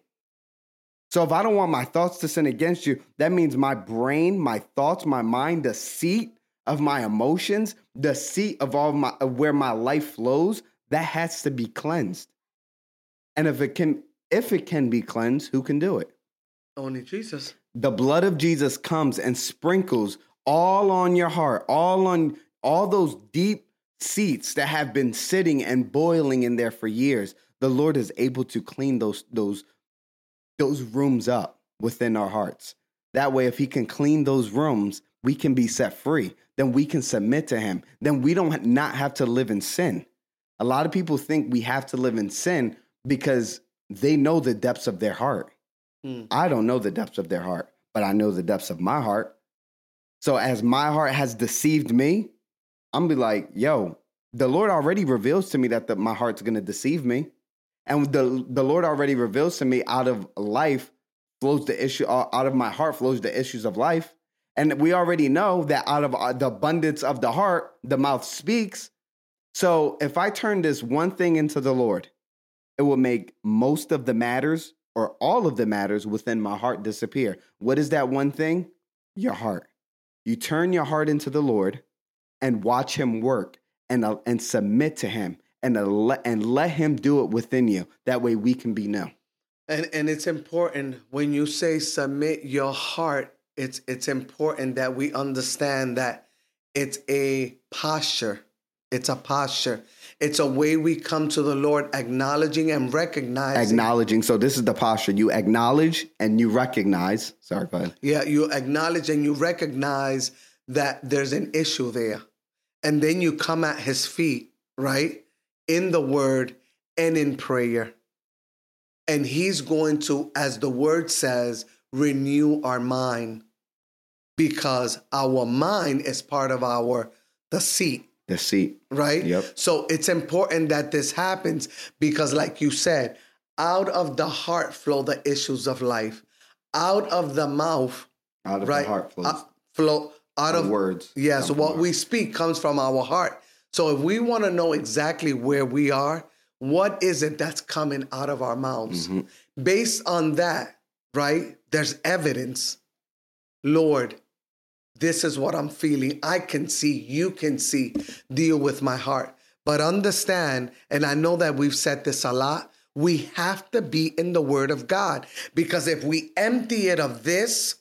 So if I don't want my thoughts to sin against you, that means my brain, my thoughts, my mind, the seat of my emotions, the seat of all my of where my life flows, that has to be cleansed. And if it can if it can be cleansed, who can do it? Only Jesus. The blood of Jesus comes and sprinkles all on your heart, all on all those deep seats that have been sitting and boiling in there for years. The Lord is able to clean those those those rooms up within our hearts. That way, if He can clean those rooms, we can be set free. then we can submit to him. Then we don't not have to live in sin. A lot of people think we have to live in sin because they know the depths of their heart. Hmm. I don't know the depths of their heart, but I know the depths of my heart. So as my heart has deceived me, I'm be like, yo, the Lord already reveals to me that the, my heart's going to deceive me. And the the Lord already reveals to me out of life flows the issue uh, out of my heart flows the issues of life. And we already know that out of uh, the abundance of the heart, the mouth speaks. So if I turn this one thing into the Lord, it will make most of the matters or all of the matters within my heart disappear. What is that one thing? Your heart. You turn your heart into the Lord and watch him work and, uh, and submit to him and, let, and let him do it within you. That way we can be known. And and it's important when you say submit your heart, it's it's important that we understand that it's a posture. It's a posture. It's a way we come to the Lord acknowledging and recognizing. Acknowledging. So this is the posture. You acknowledge and you recognize. Sorry, go ahead. Yeah, you acknowledge and you recognize that there's an issue there. And then you come at his feet, right? In the word and in prayer. And he's going to, as the word says, renew our mind because our mind is part of our the seat The seat. right? Yep. So it's important that this happens because, like you said, out of the heart flow the issues of life. Out of the mouth, Out of right? the heart flows. uh, flow out of words. Yeah. So what we speak comes from our heart. So if we want to know exactly where we are, what is it that's coming out of our mouths? Mhm. Based on that, right? There's evidence. Lord, this is what I'm feeling. I can see, you can see, deal with my heart. But understand, and I know that we've said this a lot, we have to be in the Word of God because if we empty it of this,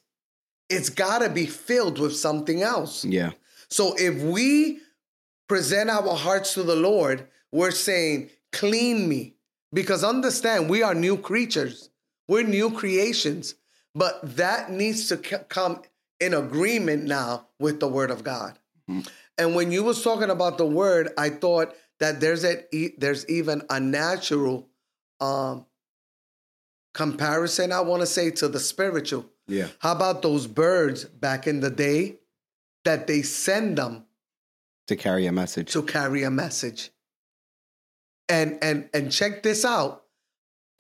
it's got to be filled with something else. Yeah. So if we present our hearts to the Lord, we're saying, clean me. Because understand, we are new creatures, we're new creations. But that needs to c- come in agreement now with the word of God. Mhm. And when you was talking about the word, I thought that there's a there's even a natural um comparison I want to say to the spiritual. Yeah. How about those birds back in the day that they send them To carry a message. to carry a message? And and and check this out.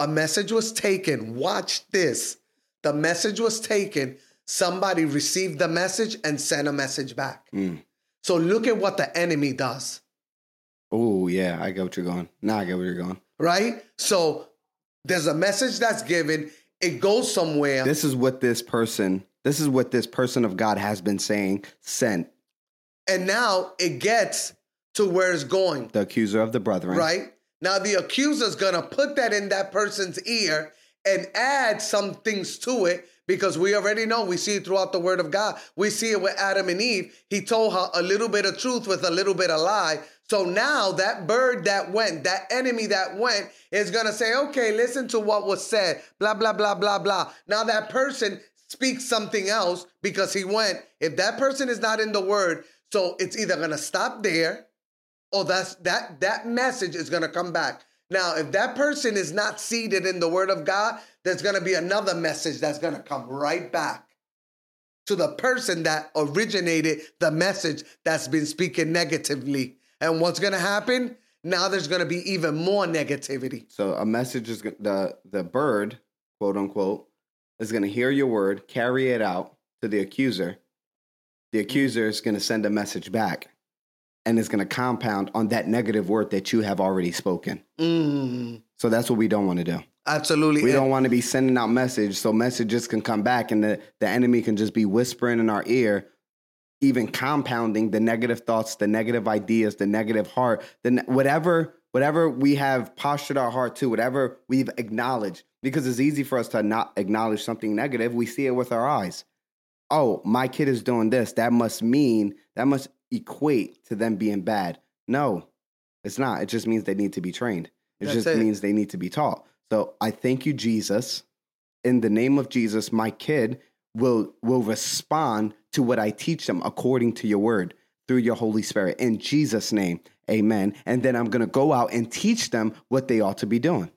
A message was taken. Watch this. The message was taken. Somebody received the message and sent a message back. Mm. So look at what the enemy does, Oh, yeah. I get what you're going. Now I get where you're going. right? So there's a message that's given, it goes somewhere. This is what this person, this is what this person of God has been saying, sent and now it gets to where it's going. the accuser of the brethren. Right? Now the accuser's gonna put that in that person's ear and add some things to it because we already know we see it throughout the word of God. We see it with Adam and Eve. He told her a little bit of truth with a little bit of lie. So now that bird that went, that enemy that went, is gonna say, okay, listen to what was said, blah, blah, blah, blah, blah. Now that person speaks something else because he went. If that person is not in the word, so it's either gonna stop there or that's that that message is going to come back. Now if that person is not seated in the word of god there's going to be another message that's going to come right back to the person that originated the message that's been speaking negatively. And what's going to happen? Now there's going to be even more negativity. So a message is the the bird, quote unquote, is going to hear your word, carry it out to the accuser. The accuser is going to send a message back, and is going to compound on that negative word that you have already spoken. mm, So that's what we don't want to do. absolutely We And- don't want to be sending out message so messages can come back and the, the enemy can just be whispering in our ear, even compounding the negative thoughts, the negative ideas, the negative heart, the ne- whatever whatever we have postured our heart to, whatever we've acknowledged, because it's easy for us to not acknowledge something negative. We see it with our eyes. Oh, my kid is doing this. That must mean that must equate to them being bad. No, it's not. It just means they need to be trained. It That's just it. means they need to be taught. So I thank you, Jesus. In the name of Jesus, my kid will will respond to what I teach them according to your word. through your Holy Spirit. In Jesus' name, amen. And then I'm going to go out and teach them what they ought to be doing.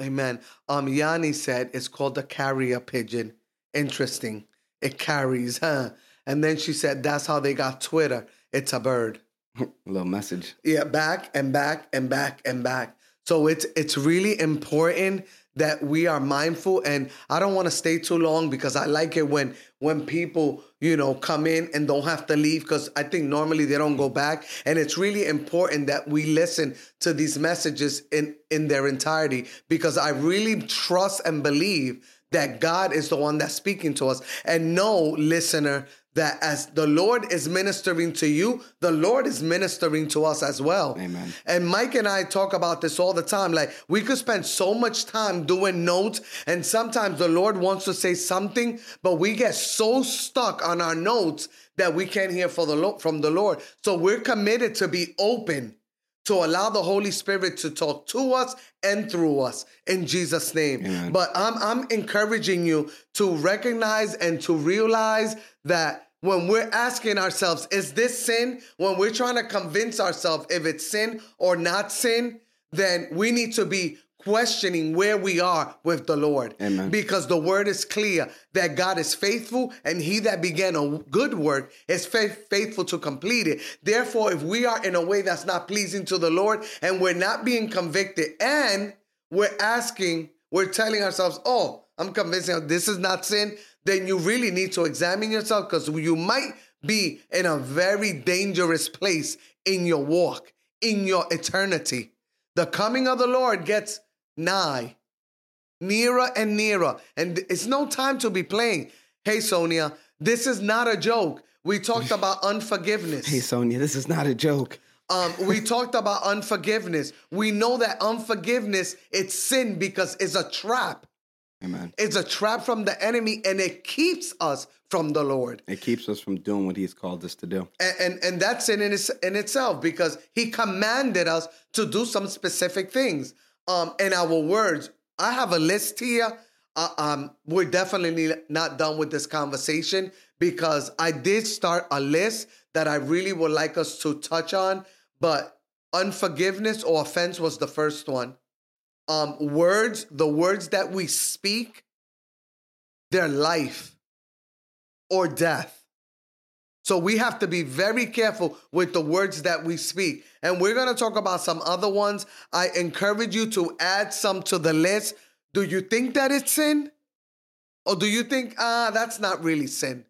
Amen. Um, Yanni said it's called the carrier pigeon. Interesting. It carries, huh? And then she said that's how they got Twitter. It's a bird. a <laughs> little message. Yeah, back and back and back and back. So it's it's really important that we are mindful and I don't want to stay too long because I like it when when people, you know, come in and don't have to leave because I think normally they don't go back and it's really important that we listen to these messages in in their entirety because I really trust and believe that God is the one that's speaking to us. And know, listener that as the Lord is ministering to you, the Lord is ministering to us as well. Amen. And Mike and I talk about this all the time. Like we could spend so much time doing notes, and sometimes the Lord wants to say something, but we get so stuck on our notes that we can't hear for the from the Lord. So we're committed to be open to allow the Holy Spirit to talk to us and through us in Jesus' name. Amen. But I'm I'm encouraging you to recognize and to realize that when we're asking ourselves, is this sin? When we're trying to convince ourselves if it's sin or not sin, then we need to be questioning where we are with the Lord. Amen. Because the word is clear that God is faithful and he that began a good work is faithful to complete it. Therefore, if we are in a way that's not pleasing to the Lord and we're not being convicted and we're asking, we're telling ourselves, oh, I'm convinced this is not sin, then you really need to examine yourself because you might be in a very dangerous place in your walk, in your eternity. The coming of the Lord gets nigh, nearer and nearer. And it's no time to be playing. Hey, Sonia, this is not a joke. We talked about <laughs> unforgiveness. Hey, Sonia, this is not a joke. Um, we <laughs> talked about unforgiveness. We know that unforgiveness it's sin because it's a trap. Amen. It's a trap from the enemy and it keeps us from the Lord. It keeps us from doing what he's called us to do. And and, and that's in, in itself because he commanded us to do some specific things. Um, in our words, I have a list here. Uh, um, we're definitely not done with this conversation because I did start a list that I really would like us to touch on, but unforgiveness or offense was the first one um, words, the words that we speak, they're life or death. So we have to be very careful with the words that we speak. And we're going to talk about some other ones. I encourage you to add some to the list. Do you think that it's sin? Or do you think, ah, that's not really sin?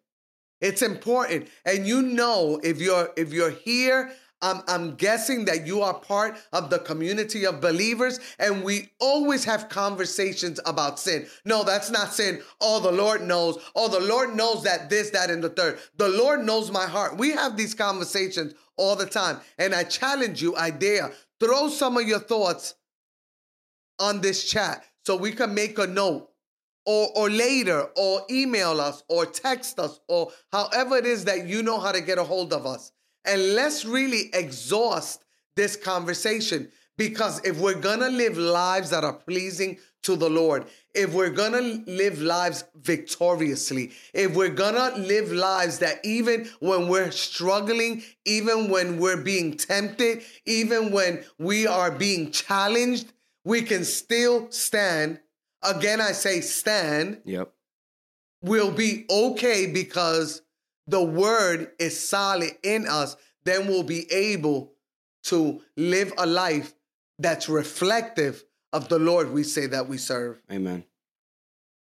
It's important. And you know if you're if you're here I'm, I'm guessing that you are part of the community of believers, and we always have conversations about sin. No, that's not sin. Oh, the Lord knows. Oh, the Lord knows that this, that, and the third. The Lord knows my heart. We have these conversations all the time. And I challenge you, I dare, throw some of your thoughts on this chat so we can make a note or, or later or email us or text us or however it is that you know how to get a hold of us and let's really exhaust this conversation because if we're gonna live lives that are pleasing to the Lord, if we're gonna live lives victoriously, if we're gonna live lives that even when we're struggling, even when we're being tempted, even when we are being challenged, we can still stand. Again, I say stand. Yep. We'll be okay because the word is solid in us, then we'll be able to live a life that's reflective of the Lord we say that we serve. Amen.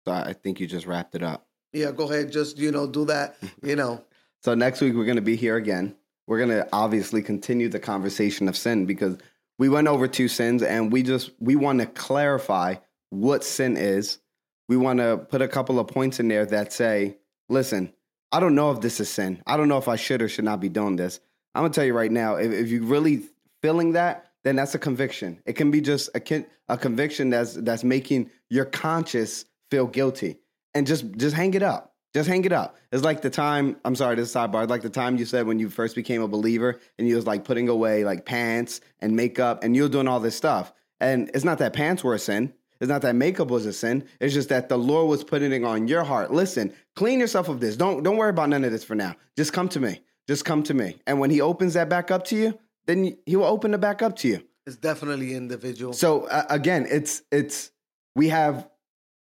So I think you just wrapped it up. Yeah, go ahead. Just, you know, do that, you know. <laughs> so next week we're going to be here again. We're going to obviously continue the conversation of sin because we went over two sins and we just we want to clarify what sin is. We want to put a couple of points in there that say, listen, I don't know if this is sin. I don't know if I should or should not be doing this. I'm gonna tell you right now, if, if you're really feeling that, then that's a conviction. It can be just a, a conviction that's that's making your conscience feel guilty, and just just hang it up. Just hang it up. It's like the time. I'm sorry, this is sidebar. Like the time you said when you first became a believer, and you was like putting away like pants and makeup, and you were doing all this stuff. And it's not that pants were a sin. It's not that makeup was a sin. It's just that the Lord was putting it on your heart. Listen, clean yourself of this. Don't don't worry about none of this for now. Just come to me. Just come to me. And when he opens that back up to you, then he will open it back up to you. It's definitely individual. So uh, again, it's it's we have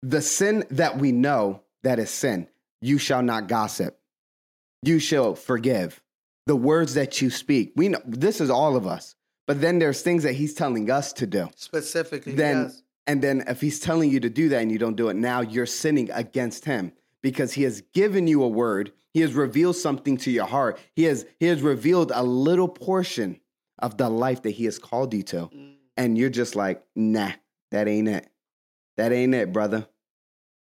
the sin that we know that is sin. You shall not gossip. You shall forgive. The words that you speak. We know this is all of us. But then there's things that he's telling us to do. Specifically, Then yes. And then if he's telling you to do that and you don't do it, now you're sinning against him because he has given you a word. He has revealed something to your heart. He has he has revealed a little portion of the life that he has called you to. Mm. And you're just like, nah, that ain't it. That ain't it, brother.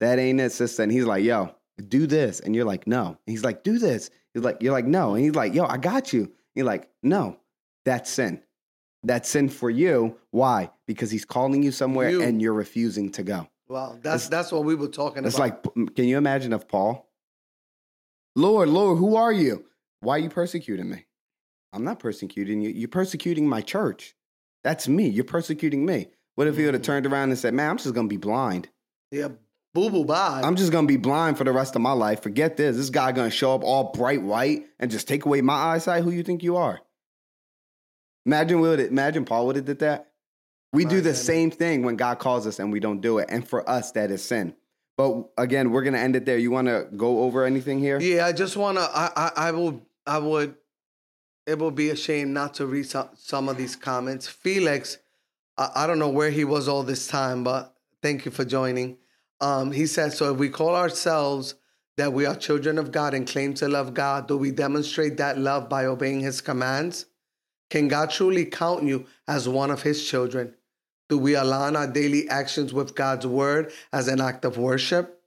That ain't it, sister. And he's like, yo, do this. And you're like, no. And he's like, do this. He's like, you're like, no. And he's like, yo, I got you. You're like, no, that's sin. That's sin for you. Why? Because he's calling you somewhere You. and you're refusing to go. Well, that's that's what we were talking It's about. It's like, can you imagine if Paul, Lord, Lord, who are you? Why are you persecuting me? I'm not persecuting you. You're persecuting my church. That's me. You're persecuting me. What if he would have Mhm. turned around and said, man, I'm just going to be blind. yeah, boo boo bye. I'm just going to be blind for the rest of my life. Forget this. This guy going to show up all bright white and just take away my eyesight. Who you think you are? Imagine would imagine Paul would have did that. We do the goodness. same thing when God calls us and we don't do it. And for us, that is sin. But again, we're gonna end it there. You want to go over anything here? Yeah, I just wanna. I I, I will. I would. It will be a shame not to read some, some of these comments. Felix, I, I don't know where he was all this time, but thank you for joining. Um, he says, so if we call ourselves that we are children of God and claim to love God, do we demonstrate that love by obeying His commands? Can God truly count you as one of His children? Do we align our daily actions with God's word as an act of worship?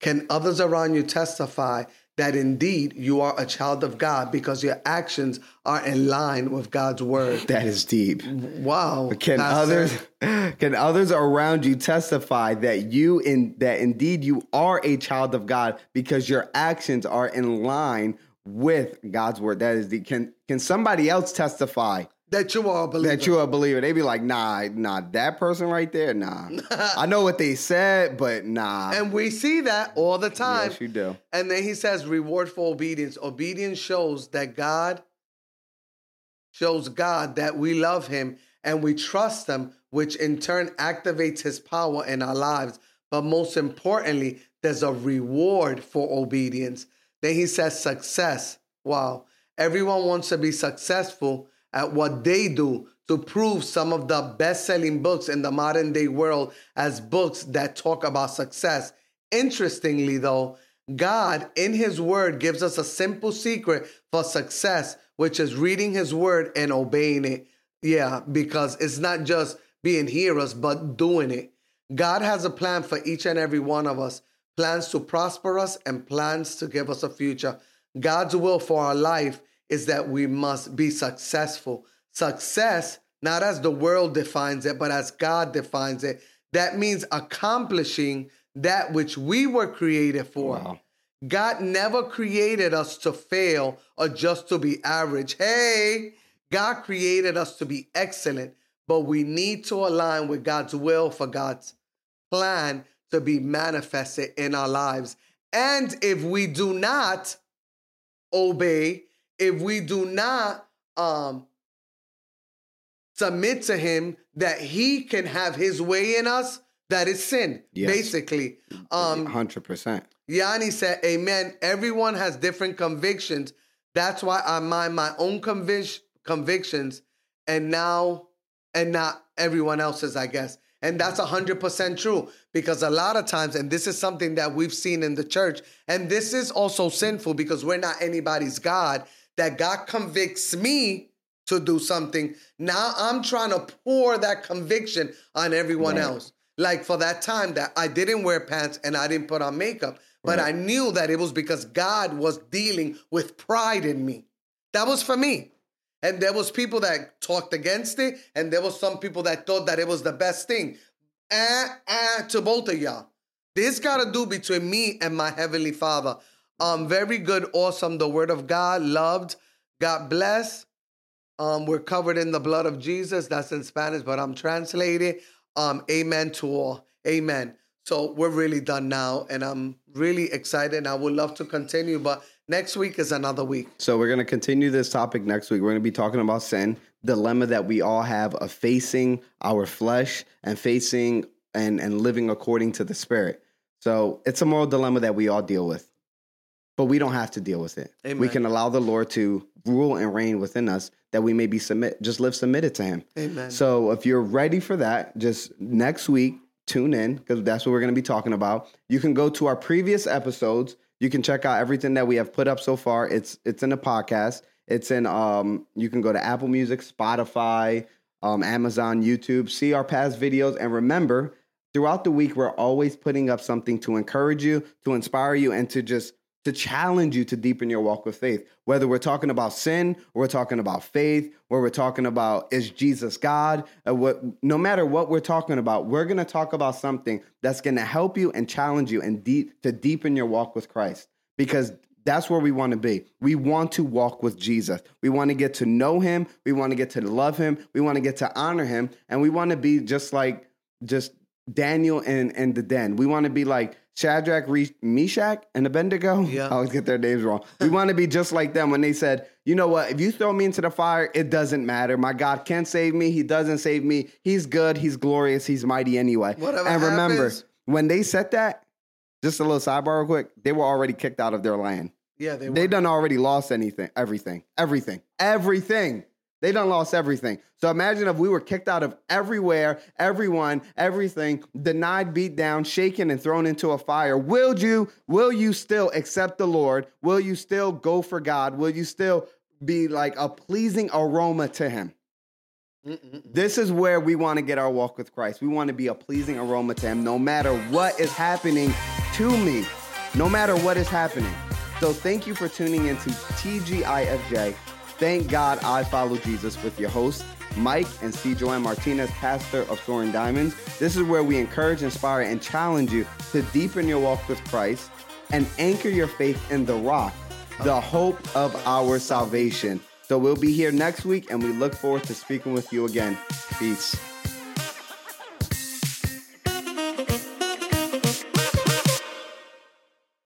Can others around you testify that indeed you are a child of God because your actions are in line with God's word? That is deep. Wow. Can others can others around you testify that you in that indeed you are a child of God because your actions are in line with God's word? That is the can can somebody else testify that you are a believer? that you're a believer? They be like, nah, nah, that person right there, nah. I know what they said, but nah. and we see that all the time. yes, you do. And then he says, reward for obedience. Obedience shows that God shows God that we love him and we trust him, which in turn activates his power in our lives. But most importantly, there's a reward for obedience. Then he says, success. Wow. Everyone wants to be successful at what they do to prove some of the best selling books in the modern day world as books that talk about success. Interestingly, though, God in His Word gives us a simple secret for success, which is reading His Word and obeying it. Yeah, because it's not just being hearers, but doing it. God has a plan for each and every one of us plans to prosper us and plans to give us a future. God's will for our life is that we must be successful. Success, not as the world defines it, but as God defines it. That means accomplishing that which we were created for. Wow. God never created us to fail or just to be average. Hey, God created us to be excellent, but we need to align with God's will for God's plan to be manifested in our lives. And if we do not obey, if we do not um, submit to Him that He can have His way in us, that is sin, Yes. basically. Um, Hundred percent. Yanni said, Amen. Everyone has different convictions. That's why I mind my own convic- convictions and now, and not everyone else's, I guess. And that's 100% true because a lot of times, and this is something that we've seen in the church, and this is also sinful because we're not anybody's God, that God convicts me to do something. Now I'm trying to pour that conviction on everyone Right. else. Like for that time that I didn't wear pants and I didn't put on makeup, but Right. I knew that it was because God was dealing with pride in me. That was for me. And there was people that talked against it, and there was some people that thought that it was the best thing. And, and to both of y'all, this got to do between me and my heavenly Father. Um, very good, awesome. The Word of God, loved. God bless. Um, we're covered in the blood of Jesus. That's in Spanish, but I'm translating. Um, amen to all. Amen. So we're really done now, and I'm really excited. I would love to continue, but Next week is another week. So we're going to continue this topic next week. We're going to be talking about sin, dilemma that we all have of facing our flesh and facing and and living according to the spirit. So it's a moral dilemma that we all deal with. But we don't have to deal with it. We can allow the Lord to rule and reign within us that we may be submit just live submitted to him. Amen. So if you're ready for that, just next week, tune in because that's what we're going to be talking about. You can go to our previous episodes. You can check out everything that we have put up so far. It's it's in the podcast. It's in um you can go to Apple Music, Spotify, um, Amazon, YouTube, see our past videos and remember throughout the week we're always putting up something to encourage you, to inspire you and to just to challenge you to deepen your walk with faith. Whether we're talking about sin, or we're talking about faith, or we're talking about is Jesus God, uh, what, no matter what we're talking about, we're going to talk about something that's going to help you and challenge you and deep to deepen your walk with Christ because that's where we want to be. We want to walk with Jesus. We want to get to know him, we want to get to love him, we want to get to honor him, and we want to be just like just Daniel and, and the den. We want to be like Shadrach, Re- Meshach, and Abednego. Yeah. <laughs> I always get their names wrong. We want to be just like them when they said, you know what? If you throw me into the fire, it doesn't matter. My God can save me. He doesn't save me. He's good. He's glorious. He's mighty anyway. Whatever and remember, happens- when they said that, just a little sidebar real quick, they were already kicked out of their land. yeah, they, They done already lost anything, everything, everything, everything. They done lost everything. So imagine if we were kicked out of everywhere, everyone, everything, denied, beat down, shaken, and thrown into a fire. Will you, will you still accept the Lord? Will you still go for God? Will you still be like a pleasing aroma to him? Mm-mm-mm. This is where we want to get our walk with Christ. We want to be a pleasing aroma to Him no matter what is happening to me, no matter what is happening. So thank you for tuning into TGIFJ. Thank God I follow Jesus with your host, Mike and C. Joanne Martinez, pastor of Soaring Diamonds. This is where we encourage, inspire, and challenge you to deepen your walk with Christ and anchor your faith in the rock, the hope of our salvation. So we'll be here next week and we look forward to speaking with you again. Peace.